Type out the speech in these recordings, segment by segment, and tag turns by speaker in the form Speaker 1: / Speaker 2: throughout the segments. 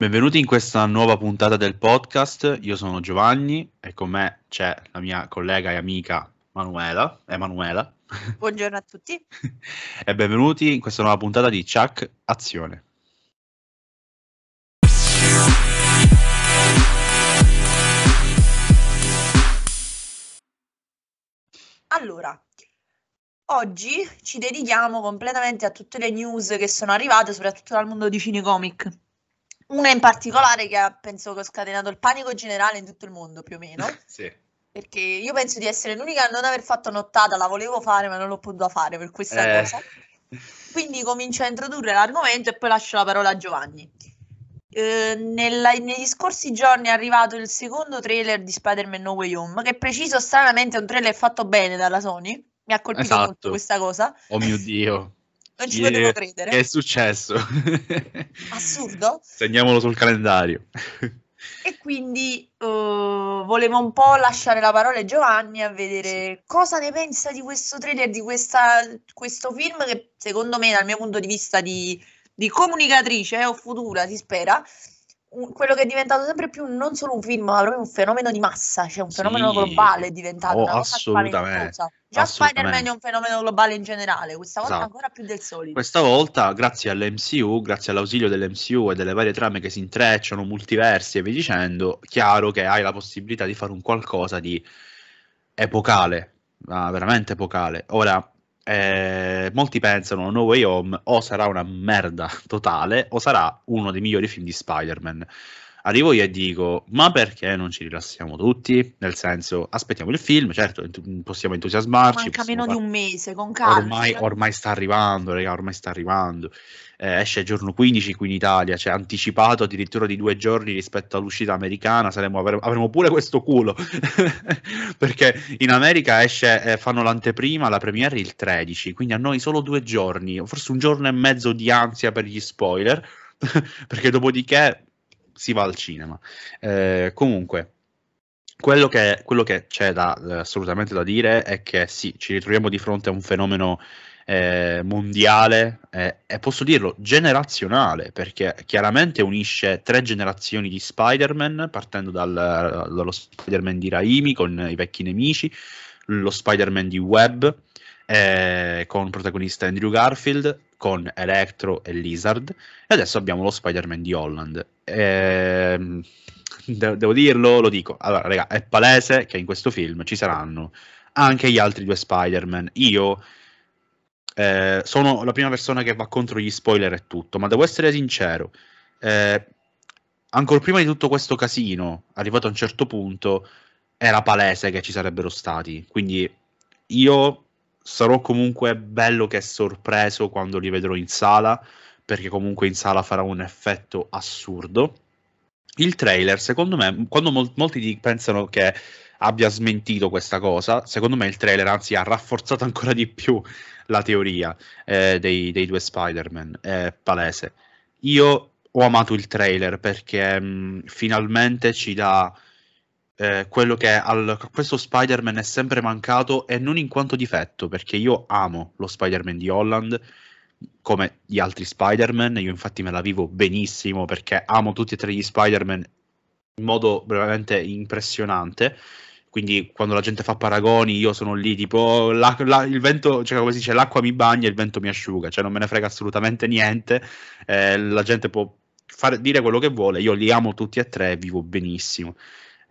Speaker 1: Benvenuti in questa nuova puntata del podcast. Io sono Giovanni e con me c'è la mia collega e amica Manuela. Emanuela.
Speaker 2: Buongiorno a tutti.
Speaker 1: e benvenuti in questa nuova puntata di Chuck Azione.
Speaker 2: Allora, oggi ci dedichiamo completamente a tutte le news che sono arrivate, soprattutto dal mondo di Cinecomic. Una in particolare che ha, penso che ha scatenato il panico generale in tutto il mondo, più o meno.
Speaker 1: sì.
Speaker 2: Perché io penso di essere l'unica a non aver fatto nottata, la volevo fare, ma non l'ho potuta fare per questa eh. cosa. Quindi comincio a introdurre l'argomento e poi lascio la parola a Giovanni. Eh, nella, negli scorsi giorni è arrivato il secondo trailer di Spider-Man No Way Home, che preciso stranamente è un trailer fatto bene dalla Sony. Mi ha colpito esatto. molto questa cosa.
Speaker 1: Oh mio Dio.
Speaker 2: Non ci potevo credere.
Speaker 1: Che è successo?
Speaker 2: Assurdo.
Speaker 1: Segniamolo sul calendario.
Speaker 2: E quindi uh, volevo un po' lasciare la parola a Giovanni a vedere cosa ne pensa di questo trailer, di questa, questo film che secondo me dal mio punto di vista di, di comunicatrice eh, o futura, si spera, quello che è diventato sempre più non solo un film, ma proprio un fenomeno di massa, cioè un fenomeno sì. globale è diventato
Speaker 1: oh, assolutamente.
Speaker 2: Già Spider-Man è un fenomeno globale in generale, questa volta esatto. ancora più del solito.
Speaker 1: Questa volta, grazie all'MCU, grazie all'ausilio dell'MCU e delle varie trame che si intrecciano, multiversi e via dicendo, chiaro che hai la possibilità di fare un qualcosa di epocale, veramente epocale. Ora, eh, molti pensano No Way Home o sarà una merda totale o sarà uno dei migliori film di Spider-Man. Arrivo io e dico, ma perché non ci rilassiamo tutti? Nel senso, aspettiamo il film, certo, possiamo entusiasmarci.
Speaker 2: Manca
Speaker 1: meno
Speaker 2: far... di un mese, con calma.
Speaker 1: Ormai, ormai sta arrivando, raga, ormai sta arrivando eh, esce giorno 15 qui in Italia, cioè anticipato addirittura di due giorni rispetto all'uscita americana, saremo, avremo, pure questo culo, perché in America esce, eh, fanno l'anteprima, la premiere il 13, quindi a noi solo due giorni, forse un giorno e mezzo di ansia per gli spoiler, perché dopodiché si va al cinema. Eh, comunque, quello che, quello che c'è da, assolutamente da dire è che sì, ci ritroviamo di fronte a un fenomeno eh, mondiale eh, e posso dirlo generazionale perché chiaramente unisce tre generazioni di Spider-Man partendo dal, dallo Spider-Man di Raimi con i vecchi nemici, lo Spider-Man di Webb eh, con protagonista Andrew Garfield con Electro e Lizard e adesso abbiamo lo Spider-Man di Holland. Eh, de- devo dirlo, lo dico. Allora, raga, è palese che in questo film ci saranno anche gli altri due Spider-Man. Io eh, sono la prima persona che va contro gli spoiler e tutto, ma devo essere sincero. Eh, ancora prima di tutto questo casino, arrivato a un certo punto, era palese che ci sarebbero stati. Quindi io sarò comunque bello che sorpreso quando li vedrò in sala, perché comunque in sala farà un effetto assurdo. Il trailer, secondo me, quando mol- molti pensano che abbia smentito questa cosa, secondo me il trailer anzi ha rafforzato ancora di più la teoria eh, dei, dei, due Spider-Man, è palese. Io ho amato il trailer perché mh, mm, finalmente ci dà eh, quello che al, questo Spider-Man è sempre mancato e non in quanto difetto, perché io amo lo Spider-Man di Holland come gli altri Spider-Man, io infatti me la vivo benissimo perché amo tutti e tre gli Spider-Man in modo veramente impressionante quindi quando la gente fa paragoni io sono lì tipo la, la, il vento, cioè come si dice, l'acqua mi bagna e il vento mi asciuga, cioè non me ne frega assolutamente niente, eh, la gente può fare, dire quello che vuole, io li amo tutti e tre e vivo benissimo.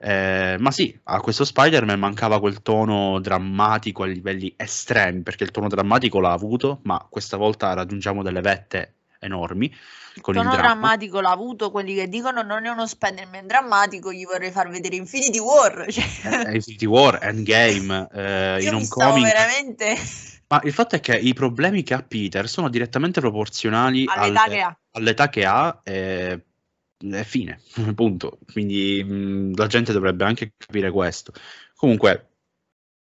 Speaker 1: Eh, ma sì, a questo Spider-Man mancava quel tono drammatico a livelli estremi, perché il tono drammatico l'ha avuto, ma questa volta raggiungiamo delle vette enormi.
Speaker 2: Il tono il drammatico l'ha avuto quelli che dicono non è uno Spider-Man drammatico, gli vorrei far vedere Infinity War. Cioè.
Speaker 1: Eh, Infinity War, Endgame, eh, in un comic.
Speaker 2: veramente...
Speaker 1: Ma il fatto è che i problemi che ha Peter sono direttamente proporzionali
Speaker 2: all'età alle, che ha,
Speaker 1: all'età che ha e, e fine, punto. Quindi mh, la gente dovrebbe anche capire questo. Comunque,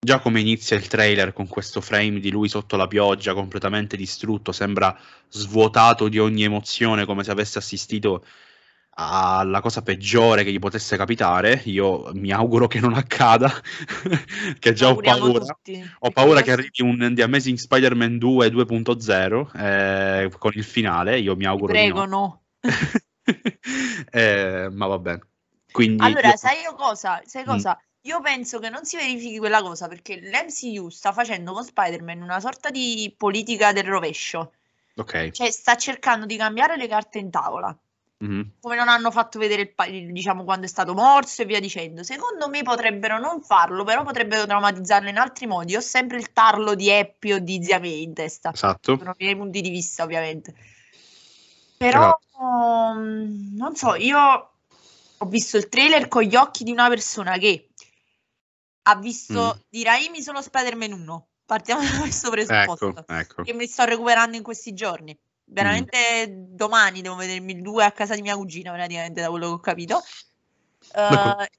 Speaker 1: Già come inizia il trailer con questo frame di lui sotto la pioggia, completamente distrutto, sembra svuotato di ogni emozione, come se avesse assistito alla cosa peggiore che gli potesse capitare. Io mi auguro che non accada, che già ho paura. Tutti. Ho paura che arrivi un The Amazing Spider-Man 2 2.0 eh, con il finale. Io mi auguro
Speaker 2: Prego, no.
Speaker 1: eh, ma va bene. Quindi
Speaker 2: Allora,
Speaker 1: io-
Speaker 2: sai io cosa? Sai
Speaker 1: Mm.
Speaker 2: Io penso che non si verifichi quella cosa perché l'MCU sta facendo con Spider-Man una sorta di politica del rovescio,
Speaker 1: Ok.
Speaker 2: cioè sta cercando di cambiare le carte in tavola,
Speaker 1: Mhm.
Speaker 2: come non hanno fatto vedere il, pa- il- diciamo quando è stato morso e via dicendo. Secondo me potrebbero non farlo, però potrebbero traumatizzarlo in altri modi. Ho sempre il tarlo di Happy o di Zia May in testa.
Speaker 1: Esatto.
Speaker 2: sono i miei punti di vista, ovviamente. Però um, non so, io ho visto il trailer con gli occhi di una persona che ha visto
Speaker 1: Mm.
Speaker 2: di Raimi solo Spider-Man 1. Partiamo da questo presupposto.
Speaker 1: Ecco, ecco.
Speaker 2: Che mi sto recuperando in questi giorni. Veramente
Speaker 1: Mm.
Speaker 2: domani devo vedermi il 2 a casa di mia cugina, praticamente, da quello che ho capito. Eh,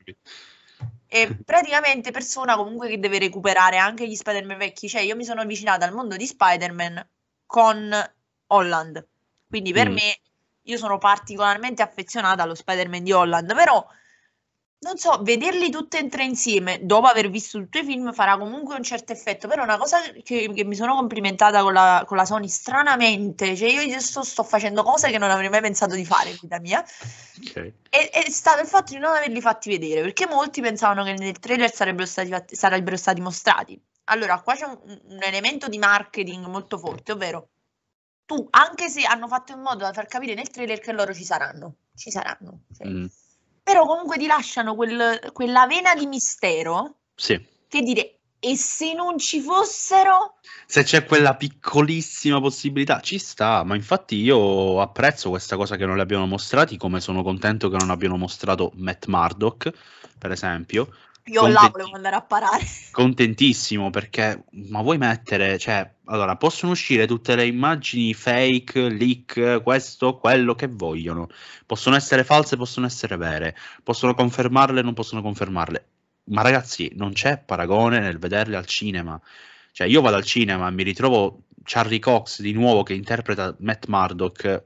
Speaker 2: e praticamente persona comunque che deve recuperare anche gli Spider-Man vecchi. Cioè, io mi sono avvicinata al mondo di Spider-Man con Holland. Quindi per
Speaker 1: Mm.
Speaker 2: me, io sono particolarmente affezionata allo Spider-Man di Holland. Però, non so, vederli tutti e tre insieme dopo aver visto tutti i film farà comunque un certo effetto. Però una cosa che, che mi sono complimentata con la, con la Sony, stranamente, cioè io adesso sto facendo cose che non avrei mai pensato di fare in vita mia
Speaker 1: Ok.
Speaker 2: è, è stato il fatto di non averli fatti vedere, perché molti pensavano che nel trailer sarebbero stati, fatti- sarebbero stati mostrati. Allora, qua c'è un, un elemento di marketing molto forte, ovvero tu, anche se hanno fatto in modo da far capire nel trailer che loro ci saranno, ci saranno, cioè,
Speaker 1: Mm.
Speaker 2: Però comunque ti lasciano quel- quella vena di mistero
Speaker 1: Sì.
Speaker 2: che dire, e se non ci fossero...
Speaker 1: Se c'è quella piccolissima possibilità, ci sta, ma infatti io apprezzo questa cosa che non li abbiano mostrati, come sono contento che non abbiano mostrato Matt Murdock, per esempio.
Speaker 2: Io là
Speaker 1: Contenti-
Speaker 2: volevo andare a parare.
Speaker 1: Contentissimo perché, ma vuoi mettere, cioè, allora, possono uscire tutte le immagini fake, leak, questo, quello che vogliono. Possono essere false, possono essere vere, possono confermarle, non possono confermarle. Ma ragazzi, non c'è paragone nel vederle al cinema. Cioè, io vado al cinema e mi ritrovo Charlie Cox di nuovo che interpreta Matt Murdock.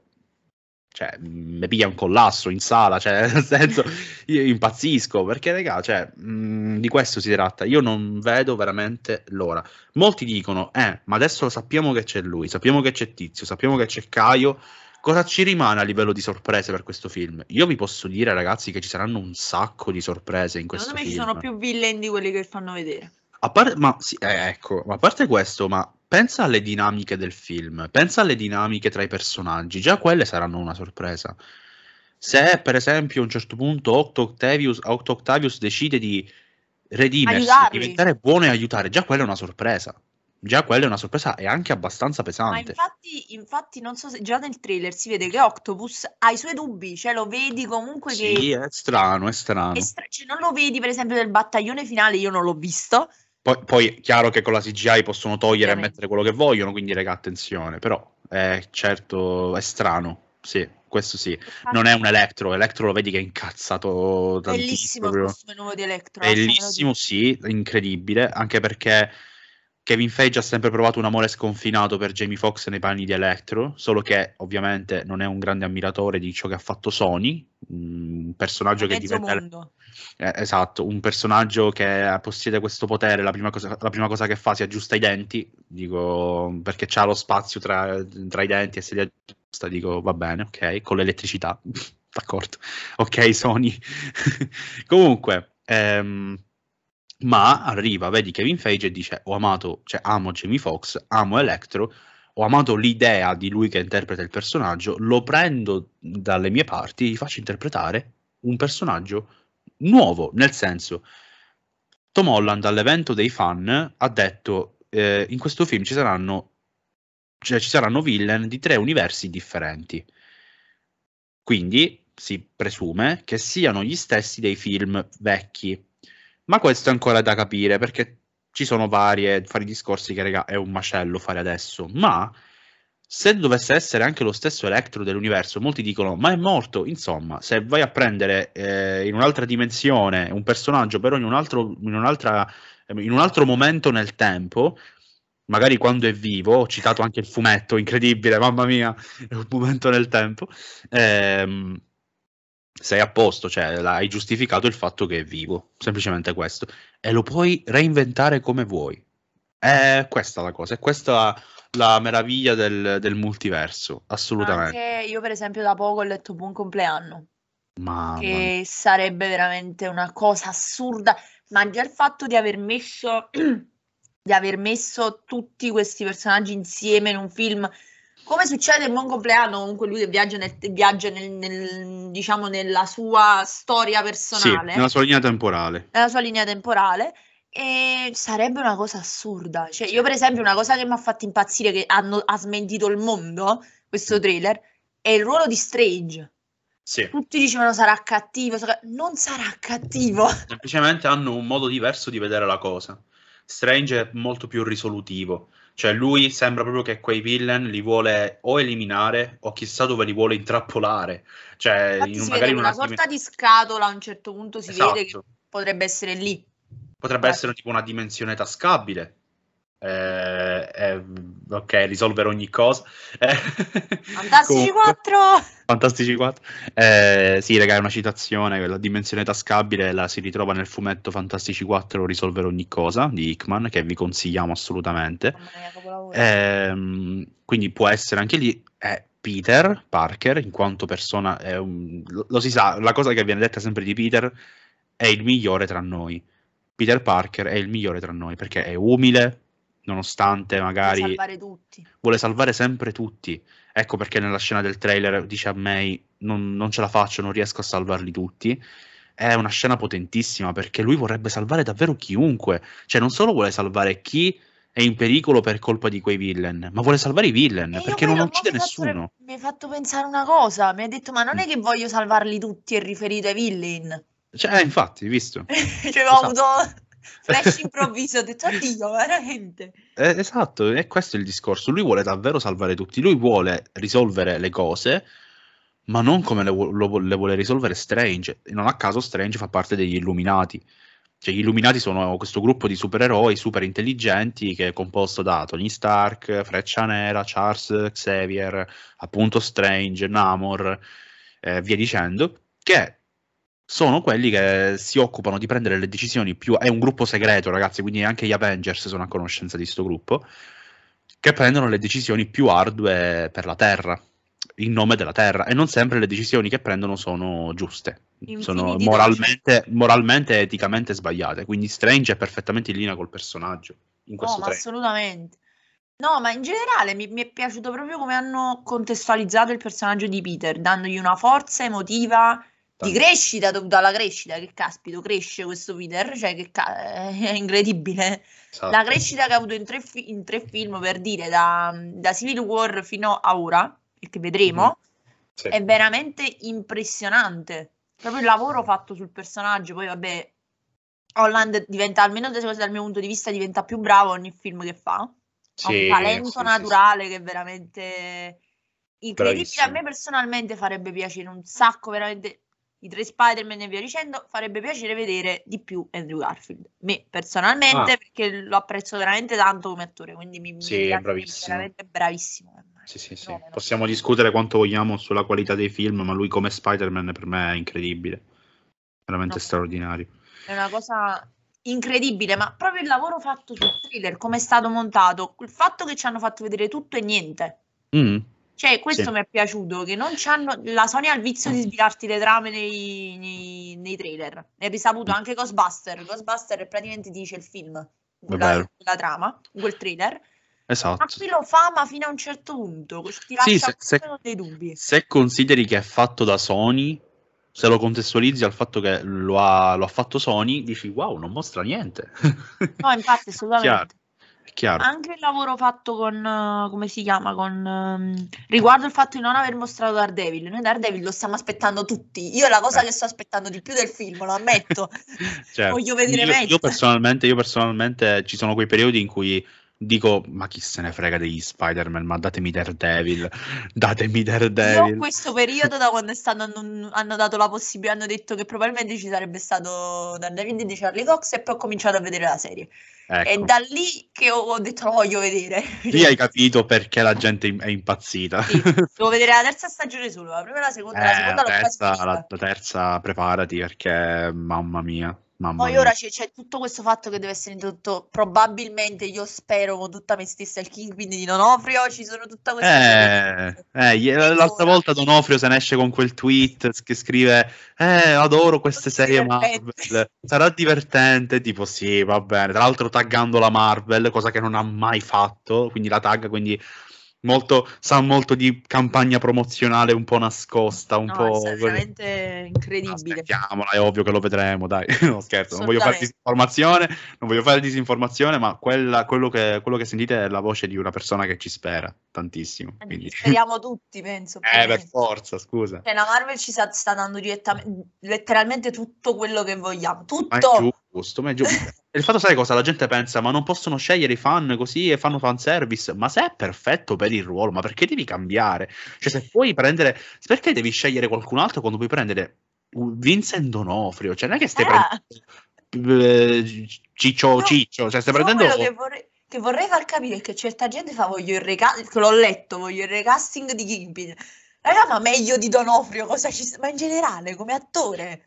Speaker 1: Cioè, mi piglia un collasso in sala, cioè, nel senso, io impazzisco perché, raga, cioè, mh, di questo si tratta. Io non vedo veramente l'ora. Molti dicono, eh, ma adesso sappiamo che c'è lui, sappiamo che c'è Tizio, sappiamo che c'è Caio. Cosa ci rimane a livello di sorprese per questo film? Io vi posso dire, ragazzi, che ci saranno un sacco di sorprese in questo
Speaker 2: Secondo me ci
Speaker 1: film.
Speaker 2: sono più villain di quelli che fanno vedere.
Speaker 1: A parte, ma sì, eh, ecco, ma a parte questo, ma pensa alle dinamiche del film, pensa alle dinamiche tra i personaggi, già quelle saranno una sorpresa. Se per esempio a un certo punto Octo Octavius, Octo Octavius decide di redimersi,
Speaker 2: Aiutarli.
Speaker 1: diventare buono e aiutare, già quella è una sorpresa. Già quella è una sorpresa e anche abbastanza
Speaker 2: Ma
Speaker 1: pesante.
Speaker 2: infatti, infatti, non so se già nel trailer si vede che Octopus ha i suoi dubbi, cioè lo vedi comunque
Speaker 1: Sì,
Speaker 2: che
Speaker 1: è strano, è strano.
Speaker 2: è stra- cioè, non lo vedi, per esempio, nel battaglione finale, io non l'ho visto.
Speaker 1: Poi, poi è chiaro che con la CGI possono togliere e mettere quello che vogliono, quindi raga, attenzione, però è certo, è strano, sì, questo sì. Non è un Electro, Electro lo vedi che è incazzato tantissimo.
Speaker 2: Bellissimo il nuovo di Electro. lasciamelo
Speaker 1: Bellissimo,
Speaker 2: dire.
Speaker 1: sì, incredibile, anche perché Kevin Feige ha sempre provato un amore sconfinato per Jamie Foxx nei panni di Electro, solo che ovviamente non è un grande ammiratore di ciò che ha fatto Sony, un personaggio che diventa... Eh, esatto, un personaggio che possiede questo potere, la prima cosa, la prima cosa che fa si aggiusta i denti, dico, perché c'ha lo spazio tra, tra i denti e se li aggiusta, dico va bene, ok, con l'elettricità, d'accordo, ok Sony. Comunque, ehm, ma arriva, vedi Kevin Feige e dice ho amato, cioè amo Jamie Foxx, amo Electro, ho amato l'idea di lui che interpreta il personaggio, lo prendo dalle mie parti e gli faccio interpretare un personaggio nuovo, nel senso, Tom Holland all'evento dei fan ha detto eh, in questo film ci saranno, cioè, ci saranno villain di tre universi differenti. Quindi si presume che siano gli stessi dei film vecchi. Ma questo è ancora da capire perché ci sono varie, vari discorsi che raga, è un macello fare adesso. Ma se dovesse essere anche lo stesso Electro dell'universo, molti dicono: Ma è morto. Insomma, se vai a prendere eh, in un'altra dimensione un personaggio, però in un altro, in in un altro momento nel tempo, magari quando è vivo, ho citato anche il fumetto, incredibile, mamma mia, è un momento nel tempo. Ehm, sei a posto, cioè hai giustificato il fatto che è vivo, semplicemente questo, e lo puoi reinventare come vuoi. È questa la cosa, è questa la meraviglia del, del multiverso, assolutamente.
Speaker 2: Anche io, per esempio, da poco ho letto Buon compleanno,
Speaker 1: Mamma
Speaker 2: che sarebbe veramente una cosa assurda, ma già il fatto di aver messo, di aver messo tutti questi personaggi insieme in un film, come succede in Buon compleanno, comunque lui che viaggia, nel, viaggia nel, nel- diciamo, nella sua storia
Speaker 1: Sì,
Speaker 2: personale,
Speaker 1: nella sua linea temporale.
Speaker 2: nella sua linea temporale, e sarebbe una cosa assurda. Cioè, io, per esempio, una cosa che mi ha fatto impazzire, che hanno, ha smentito il mondo, questo trailer, è il ruolo di Strange.
Speaker 1: Sì.
Speaker 2: Tutti dicevano sarà cattivo, sarà- non sarà cattivo.
Speaker 1: Semplicemente hanno un modo diverso di vedere la cosa. Strange è molto più risolutivo. Cioè, lui sembra proprio che quei villain li vuole o eliminare o chissà dove li vuole intrappolare. Cioè, in-
Speaker 2: si
Speaker 1: magari
Speaker 2: vede
Speaker 1: in
Speaker 2: una
Speaker 1: una
Speaker 2: sorta di scatola, a un certo punto si vede che
Speaker 1: Esatto.
Speaker 2: potrebbe essere lì.
Speaker 1: Potrebbe
Speaker 2: Eh.
Speaker 1: essere tipo una dimensione tascabile. Eh, eh, ok, risolvere ogni cosa. Eh,
Speaker 2: Fantastici
Speaker 1: comunque-
Speaker 2: 4!
Speaker 1: Fantastici 4. Eh, sì, raga, è una citazione. La dimensione tascabile la si ritrova nel fumetto Fantastici 4 Risolvere ogni cosa di Hickman, che vi consigliamo assolutamente. Ehm, quindi può essere anche lì. È Peter Parker, in quanto persona, un- lo si sa, la cosa che viene detta sempre di Peter è il migliore tra noi. Peter Parker è il migliore tra noi perché è umile, nonostante magari
Speaker 2: salvare tutti.
Speaker 1: vuole salvare sempre tutti. Ecco perché nella scena del trailer dice a May: non, non ce la faccio, non riesco a salvarli tutti. È una scena potentissima perché lui vorrebbe salvare davvero chiunque. Cioè, non solo vuole salvare chi è in pericolo per colpa di quei villain, ma vuole salvare i villain
Speaker 2: E io
Speaker 1: perché non uccide
Speaker 2: hai fatto-
Speaker 1: nessuno.
Speaker 2: Mi hai fatto pensare una cosa. Mi hai detto, ma non è
Speaker 1: Mm.
Speaker 2: che voglio salvarli tutti e riferito ai villain.
Speaker 1: Cioè, eh, infatti, visto?
Speaker 2: cioè, ho
Speaker 1: Esatto.
Speaker 2: avuto flash improvviso. Ho detto, oddio, veramente.
Speaker 1: Eh, esatto, è questo il discorso. Lui vuole davvero salvare tutti. Lui vuole risolvere le cose, ma non come le, lo- le vuole risolvere Strange. E Non a caso Strange fa parte degli Illuminati. Cioè, gli Illuminati sono questo gruppo di supereroi super intelligenti che è composto da Tony Stark, Freccia Nera, Charles Xavier, appunto Strange, Namor, eh, via dicendo, che sono quelli che si occupano di prendere le decisioni più... È un gruppo segreto, ragazzi, quindi anche gli Avengers sono a conoscenza di questo gruppo, che prendono le decisioni più ardue per la Terra, in nome della Terra, e non sempre le decisioni che prendono sono giuste, sono
Speaker 2: Infiniti
Speaker 1: moralmente, moralmente e eticamente sbagliate, quindi Strange è perfettamente in linea col personaggio in
Speaker 2: No,
Speaker 1: questo
Speaker 2: ma
Speaker 1: trailer.
Speaker 2: assolutamente. No, ma in generale mi, mi è piaciuto proprio come hanno contestualizzato il personaggio di Peter, dandogli una forza emotiva di crescita dovuta alla crescita. Che caspito, cresce questo Peter, cioè che ca- è incredibile.
Speaker 1: Esatto.
Speaker 2: La crescita che ha avuto in tre, fi- in tre film, per dire, da, da Civil War fino a ora, e che vedremo,
Speaker 1: Mhm. Sì.
Speaker 2: è veramente impressionante. Proprio il lavoro fatto sul personaggio. Poi, vabbè, Holland diventa, almeno da- dal mio punto di vista, diventa più bravo ogni film che fa. Ha
Speaker 1: Sì,
Speaker 2: un talento
Speaker 1: sì,
Speaker 2: naturale che è veramente incredibile.
Speaker 1: Bravissimo.
Speaker 2: A me personalmente farebbe piacere un sacco, veramente. I tre Spider-Man e via dicendo, farebbe piacere vedere di più Andrew Garfield. Me personalmente,
Speaker 1: Ah.
Speaker 2: perché lo apprezzo veramente tanto come attore, quindi mi, mi
Speaker 1: Sì, è bravissimo.
Speaker 2: veramente bravissimo.
Speaker 1: Sì, sì, sì.
Speaker 2: Fenomeno.
Speaker 1: Possiamo discutere quanto vogliamo sulla qualità dei film, ma lui come Spider-Man per me è incredibile. Veramente
Speaker 2: No.
Speaker 1: straordinario.
Speaker 2: È una cosa incredibile, ma proprio il lavoro fatto sul thriller, come è stato montato, il fatto che ci hanno fatto vedere tutto e niente.
Speaker 1: Mm.
Speaker 2: Cioè, questo
Speaker 1: Sì.
Speaker 2: mi è piaciuto, che non c'hanno... La Sony ha il vizio di sbilarti le trame nei, nei, nei trailer. È risaputo
Speaker 1: Mm.
Speaker 2: anche Ghostbuster. Ghostbuster praticamente ti dice il film, quella trama, quel trailer. Ma
Speaker 1: Esatto.
Speaker 2: qui lo fa, ma fino a un certo punto. Ti
Speaker 1: Sì,
Speaker 2: lascia
Speaker 1: se- se-
Speaker 2: con dei dubbi.
Speaker 1: Se consideri che è fatto da Sony, se lo contestualizzi al fatto che lo ha, lo ha fatto Sony, dici wow, non mostra niente.
Speaker 2: No, infatti, assolutamente.
Speaker 1: Chiaro.
Speaker 2: Anche il lavoro fatto con, eh, come si chiama, con, ehm, riguardo il fatto di non aver mostrato Daredevil. Noi Daredevil lo stiamo aspettando tutti. Io è la cosa
Speaker 1: Eh.
Speaker 2: che sto aspettando di più del film, lo ammetto.
Speaker 1: Cioè,
Speaker 2: Voglio vedere
Speaker 1: io,
Speaker 2: meglio.
Speaker 1: io personalmente, io personalmente ci sono quei periodi in cui dico ma chi se ne frega degli Spider-Man, ma datemi Daredevil, datemi Daredevil.
Speaker 2: questo periodo da quando stanno, hanno, hanno dato la possibilità, hanno detto che probabilmente ci sarebbe stato Daredevil di Charlie Cox e poi ho cominciato a vedere la serie. È
Speaker 1: Ecco.
Speaker 2: da lì che ho, ho detto lo voglio vedere.
Speaker 1: Lì hai capito perché la gente è impazzita.
Speaker 2: Sì, devo vedere la terza stagione solo, la prima e la seconda, la
Speaker 1: Eh,
Speaker 2: seconda
Speaker 1: la
Speaker 2: quasi
Speaker 1: terza, la, la terza, preparati perché mamma mia, Mamma
Speaker 2: Poi
Speaker 1: mia.
Speaker 2: ora c'è, c'è tutto questo fatto che deve essere introdotto, probabilmente io spero con tutta me stessa il Kingpin di Donofrio, ci sono tutta questa...
Speaker 1: Eh, eh, l'altra volta Donofrio se ne esce con quel tweet che scrive Eh, adoro queste serie
Speaker 2: divertenti."
Speaker 1: Marvel, sarà divertente, tipo sì, va bene, tra l'altro taggando la Marvel, cosa che non ha mai fatto, quindi la tagga, quindi molto, sa molto di campagna promozionale un po' nascosta, un
Speaker 2: No,
Speaker 1: po'...
Speaker 2: è veramente incredibile.
Speaker 1: Aspettiamola, è ovvio che lo vedremo, dai, no scherzo, non voglio fare disinformazione, non voglio fare disinformazione, ma quella- quello, che, quello che sentite è la voce di una persona che ci spera tantissimo, quindi...
Speaker 2: Speriamo tutti, penso.
Speaker 1: Eh, per forza, scusa.
Speaker 2: Cioè, la Marvel ci sta, sta dando direttamente, letteralmente tutto quello che vogliamo. Tutto!
Speaker 1: Giusto, ma è giusto. Il fatto, sai cosa? La gente pensa, ma non possono scegliere i fan così e fanno fanservice. Ma se è perfetto per il ruolo, ma perché devi cambiare? Cioè, se puoi prendere... Perché devi scegliere qualcun altro quando puoi prendere Vincent Donofrio? Cioè, non è che stai
Speaker 2: Ah,
Speaker 1: prendendo eh, Ciccio
Speaker 2: No,
Speaker 1: Ciccio, cioè stai
Speaker 2: io
Speaker 1: prendendo...
Speaker 2: quello che vorrei, che vorrei far capire è che certa gente fa voglio il recasting, l'ho letto, voglio il recasting di Kingpin. Raga, ma meglio di Donofrio, cosa ci ma in generale, come attore?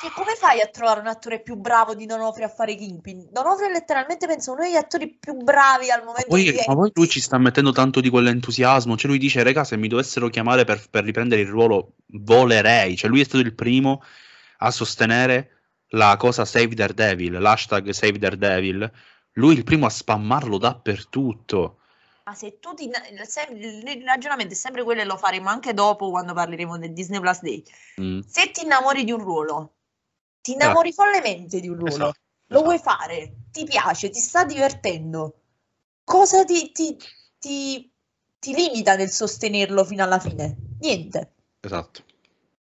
Speaker 2: Cioè, come fai a trovare un attore più bravo di Donofrio a fare Kingpin? Donofrio è letteralmente, penso, uno degli attori più bravi al momento
Speaker 1: Poi, ma poi lui ci sta mettendo tanto di quell'entusiasmo. Cioè, lui dice: Raga, se mi dovessero chiamare per, per riprendere il ruolo, volerei. Cioè, lui è stato il primo a sostenere la cosa Save Daredevil, l'hashtag Save Daredevil. Lui il primo a spammarlo dappertutto.
Speaker 2: Ma se tu ti... se- il ragionamento è sempre quello e lo faremo anche dopo quando parleremo del Disney Plus Day.
Speaker 1: Mm,
Speaker 2: Se ti innamori di un ruolo, ti innamori follemente di un ruolo,
Speaker 1: esatto,
Speaker 2: lo
Speaker 1: esatto.
Speaker 2: vuoi fare, ti piace, ti sta divertendo, cosa ti, ti- ti- ti limita nel sostenerlo fino alla fine? Niente.
Speaker 1: Esatto.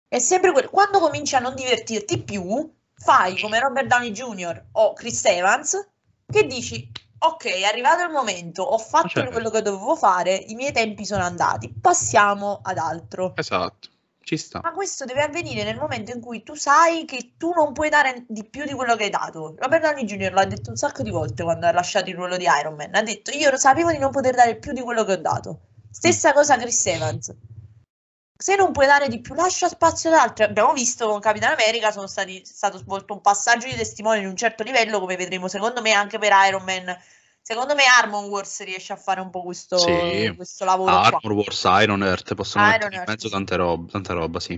Speaker 2: È sempre quello. Quando cominci a non divertirti più, fai come Robert Downey Jr. o Chris Evans, che dici, ok, è arrivato il momento, ho fatto
Speaker 1: Certo.
Speaker 2: quello che dovevo fare, i miei tempi sono andati, passiamo ad altro.
Speaker 1: Esatto. Ci sta.
Speaker 2: Ma questo deve avvenire nel momento in cui tu sai che tu non puoi dare di più di quello che hai dato. Robert Downey Jr. l'ha detto un sacco di volte quando ha lasciato il ruolo di Iron Man. Ha detto: Io lo sapevo di non poter dare più di quello che ho dato. Stessa cosa Chris Evans. Se non puoi dare di più, lascia spazio ad altri. Abbiamo visto con Capitan America sono stati, stato svolto un passaggio di testimone di un certo livello, come vedremo secondo me anche per Iron Man. Secondo me Armor Wars riesce a fare un po' questo,
Speaker 1: Sì.
Speaker 2: questo lavoro qua.
Speaker 1: Armor Wars, Iron Earth, possono
Speaker 2: Iron
Speaker 1: mettere in
Speaker 2: Earth,
Speaker 1: mezzo
Speaker 2: sì.
Speaker 1: tante robe, tanta roba, sì.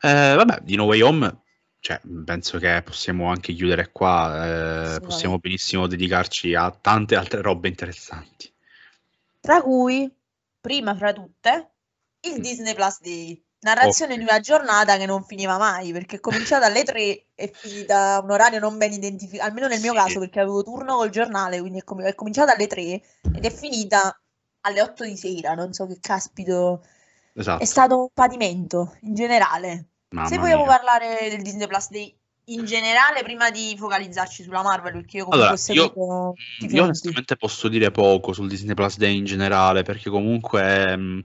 Speaker 1: Eh, vabbè, di No Way Home, cioè, penso che possiamo anche chiudere qua, eh,
Speaker 2: Assolutamente.
Speaker 1: possiamo benissimo dedicarci a tante altre robe interessanti.
Speaker 2: Tra cui, prima fra tutte, il
Speaker 1: Mm.
Speaker 2: Disney Plus Day. Narrazione di una giornata che non finiva mai, perché è cominciata alle 3 e finita un orario non ben identificato, almeno nel mio
Speaker 1: Sì.
Speaker 2: caso, perché avevo turno col giornale, quindi è, com- è cominciata alle 3 ed è finita alle 8 di sera, non so che caspito.
Speaker 1: Esatto,
Speaker 2: È stato un patimento, in generale.
Speaker 1: mamma
Speaker 2: Se vogliamo
Speaker 1: mia.
Speaker 2: parlare del Disney Plus Day in generale, prima di focalizzarci sulla Marvel, perché io comunque
Speaker 1: Allora,
Speaker 2: ho seguito
Speaker 1: Io
Speaker 2: filmi.
Speaker 1: onestamente posso dire poco sul Disney Plus Day in generale, perché comunque mh,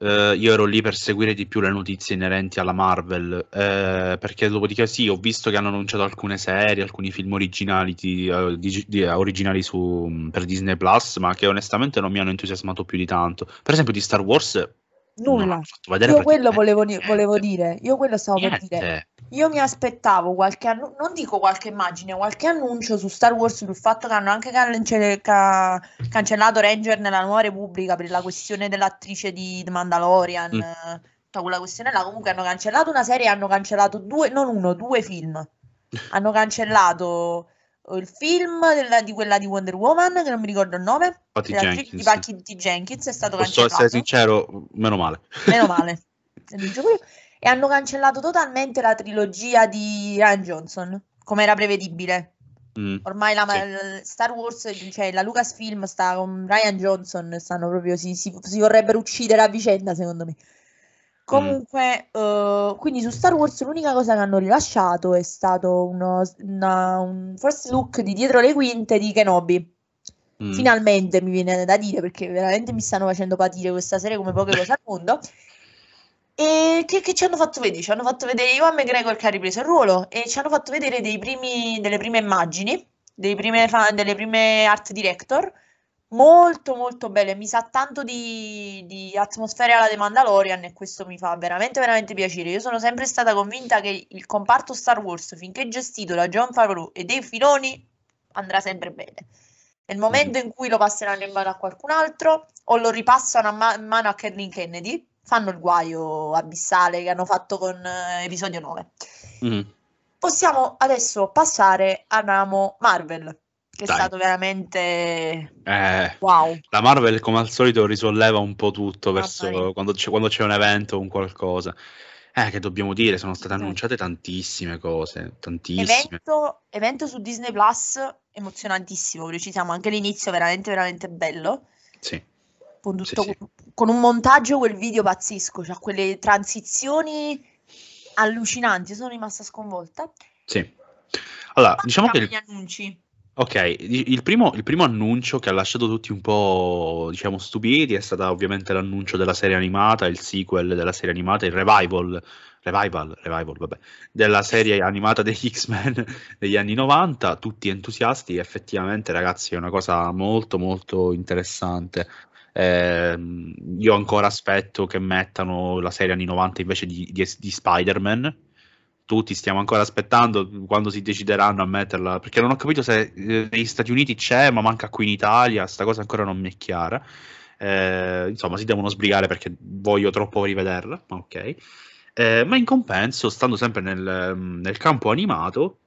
Speaker 1: eh, io ero lì per seguire di più le notizie inerenti alla Marvel, eh, perché dopodiché sì, ho visto che hanno annunciato alcune serie, alcuni film originali, di- eh, di- di- eh, originali su, per Disney Plus, ma che onestamente non mi hanno entusiasmato più di tanto. Per esempio di Star Wars,
Speaker 2: Nulla. Io quello volevo, volevo
Speaker 1: niente.
Speaker 2: dire, io quello stavo per dire. Io mi aspettavo qualche annuncio, non dico qualche immagine, qualche annuncio su Star Wars sul fatto che hanno anche cance- ca- cancellato Ranger nella Nuova Repubblica per la questione dell'attrice di The Mandalorian,
Speaker 1: Mm.
Speaker 2: tutta quella questione là. Comunque hanno cancellato una serie hanno cancellato due, non uno, due film. Hanno cancellato eh, il film della- di quella di Wonder Woman, che non mi ricordo il nome,
Speaker 1: Patty
Speaker 2: dell'attrice di
Speaker 1: Jenkins.
Speaker 2: Patty Jenkins, è stato
Speaker 1: Posso
Speaker 2: cancellato.
Speaker 1: essere sincero, meno male.
Speaker 2: Meno male. E hanno cancellato totalmente la trilogia di Ryan Johnson, come era prevedibile.
Speaker 1: Mm.
Speaker 2: Ormai la,
Speaker 1: Sì.
Speaker 2: Star Wars, cioè la Lucasfilm sta con Ryan Johnson, stanno proprio, si, si- si vorrebbero uccidere a vicenda, secondo me. Comunque, eh, quindi su Star Wars l'unica cosa che hanno rilasciato è stato uno, una- un first look di dietro le quinte di Kenobi.
Speaker 1: Mm.
Speaker 2: Finalmente mi viene da dire perché veramente mi stanno facendo patire questa serie come poche cose al mondo. E che, che ci hanno fatto vedere? Ci hanno fatto vedere Ivan McGregor che ha ripreso il ruolo e ci hanno fatto vedere dei primi, delle prime immagini, dei prime fa- delle prime art director molto molto belle, mi sa tanto di, di atmosfera alla The Mandalorian e questo mi fa veramente veramente piacere. Io sono sempre stata convinta che il comparto Star Wars, finché gestito da John Favreau e dei filoni, andrà sempre bene. Nel momento in cui lo passeranno in mano a qualcun altro o lo ripassano a ma- in mano a Kathleen Kennedy, fanno il guaio abissale che hanno fatto con eh, episodio 9.
Speaker 1: Mm.
Speaker 2: Possiamo adesso passare a ramo Marvel, che
Speaker 1: Dai.
Speaker 2: è stato veramente
Speaker 1: Eh,
Speaker 2: wow.
Speaker 1: la Marvel, come al solito, risolleva un po' tutto
Speaker 2: Mamma
Speaker 1: verso quando c'è, quando c'è un evento o un qualcosa. Eh, che dobbiamo dire, sono state annunciate tantissime cose, tantissime.
Speaker 2: Evento, evento su Disney Plus emozionantissimo, precisiamo anche l'inizio veramente veramente bello.
Speaker 1: Sì,
Speaker 2: Con,
Speaker 1: sì,
Speaker 2: tutto-
Speaker 1: sì.
Speaker 2: con un montaggio quel video pazzesco, cioè quelle transizioni allucinanti, sono rimasta sconvolta.
Speaker 1: sì. Allora, diciamo che il,
Speaker 2: agli annunci.
Speaker 1: ok, il il primo, il primo annuncio che ha lasciato tutti un po', diciamo, stupiti è stato ovviamente l'annuncio della serie animata, il sequel della serie animata, il revival, revival, revival, vabbè, della serie animata degli X-Men degli anni 90, tutti entusiasti, effettivamente ragazzi è una cosa molto molto interessante. Ehm, io ancora aspetto che mettano la serie anni 90 invece di, di, di Spider-Man. Tutti stiamo ancora aspettando quando si decideranno a metterla, perché non ho capito se eh, negli Stati Uniti c'è, ma manca qui in Italia, sta cosa ancora non mi è chiara. Eh, insomma, si devono sbrigare perché voglio troppo rivederla, ma ok. Eh, ma in compenso, stando sempre nel, nel campo animato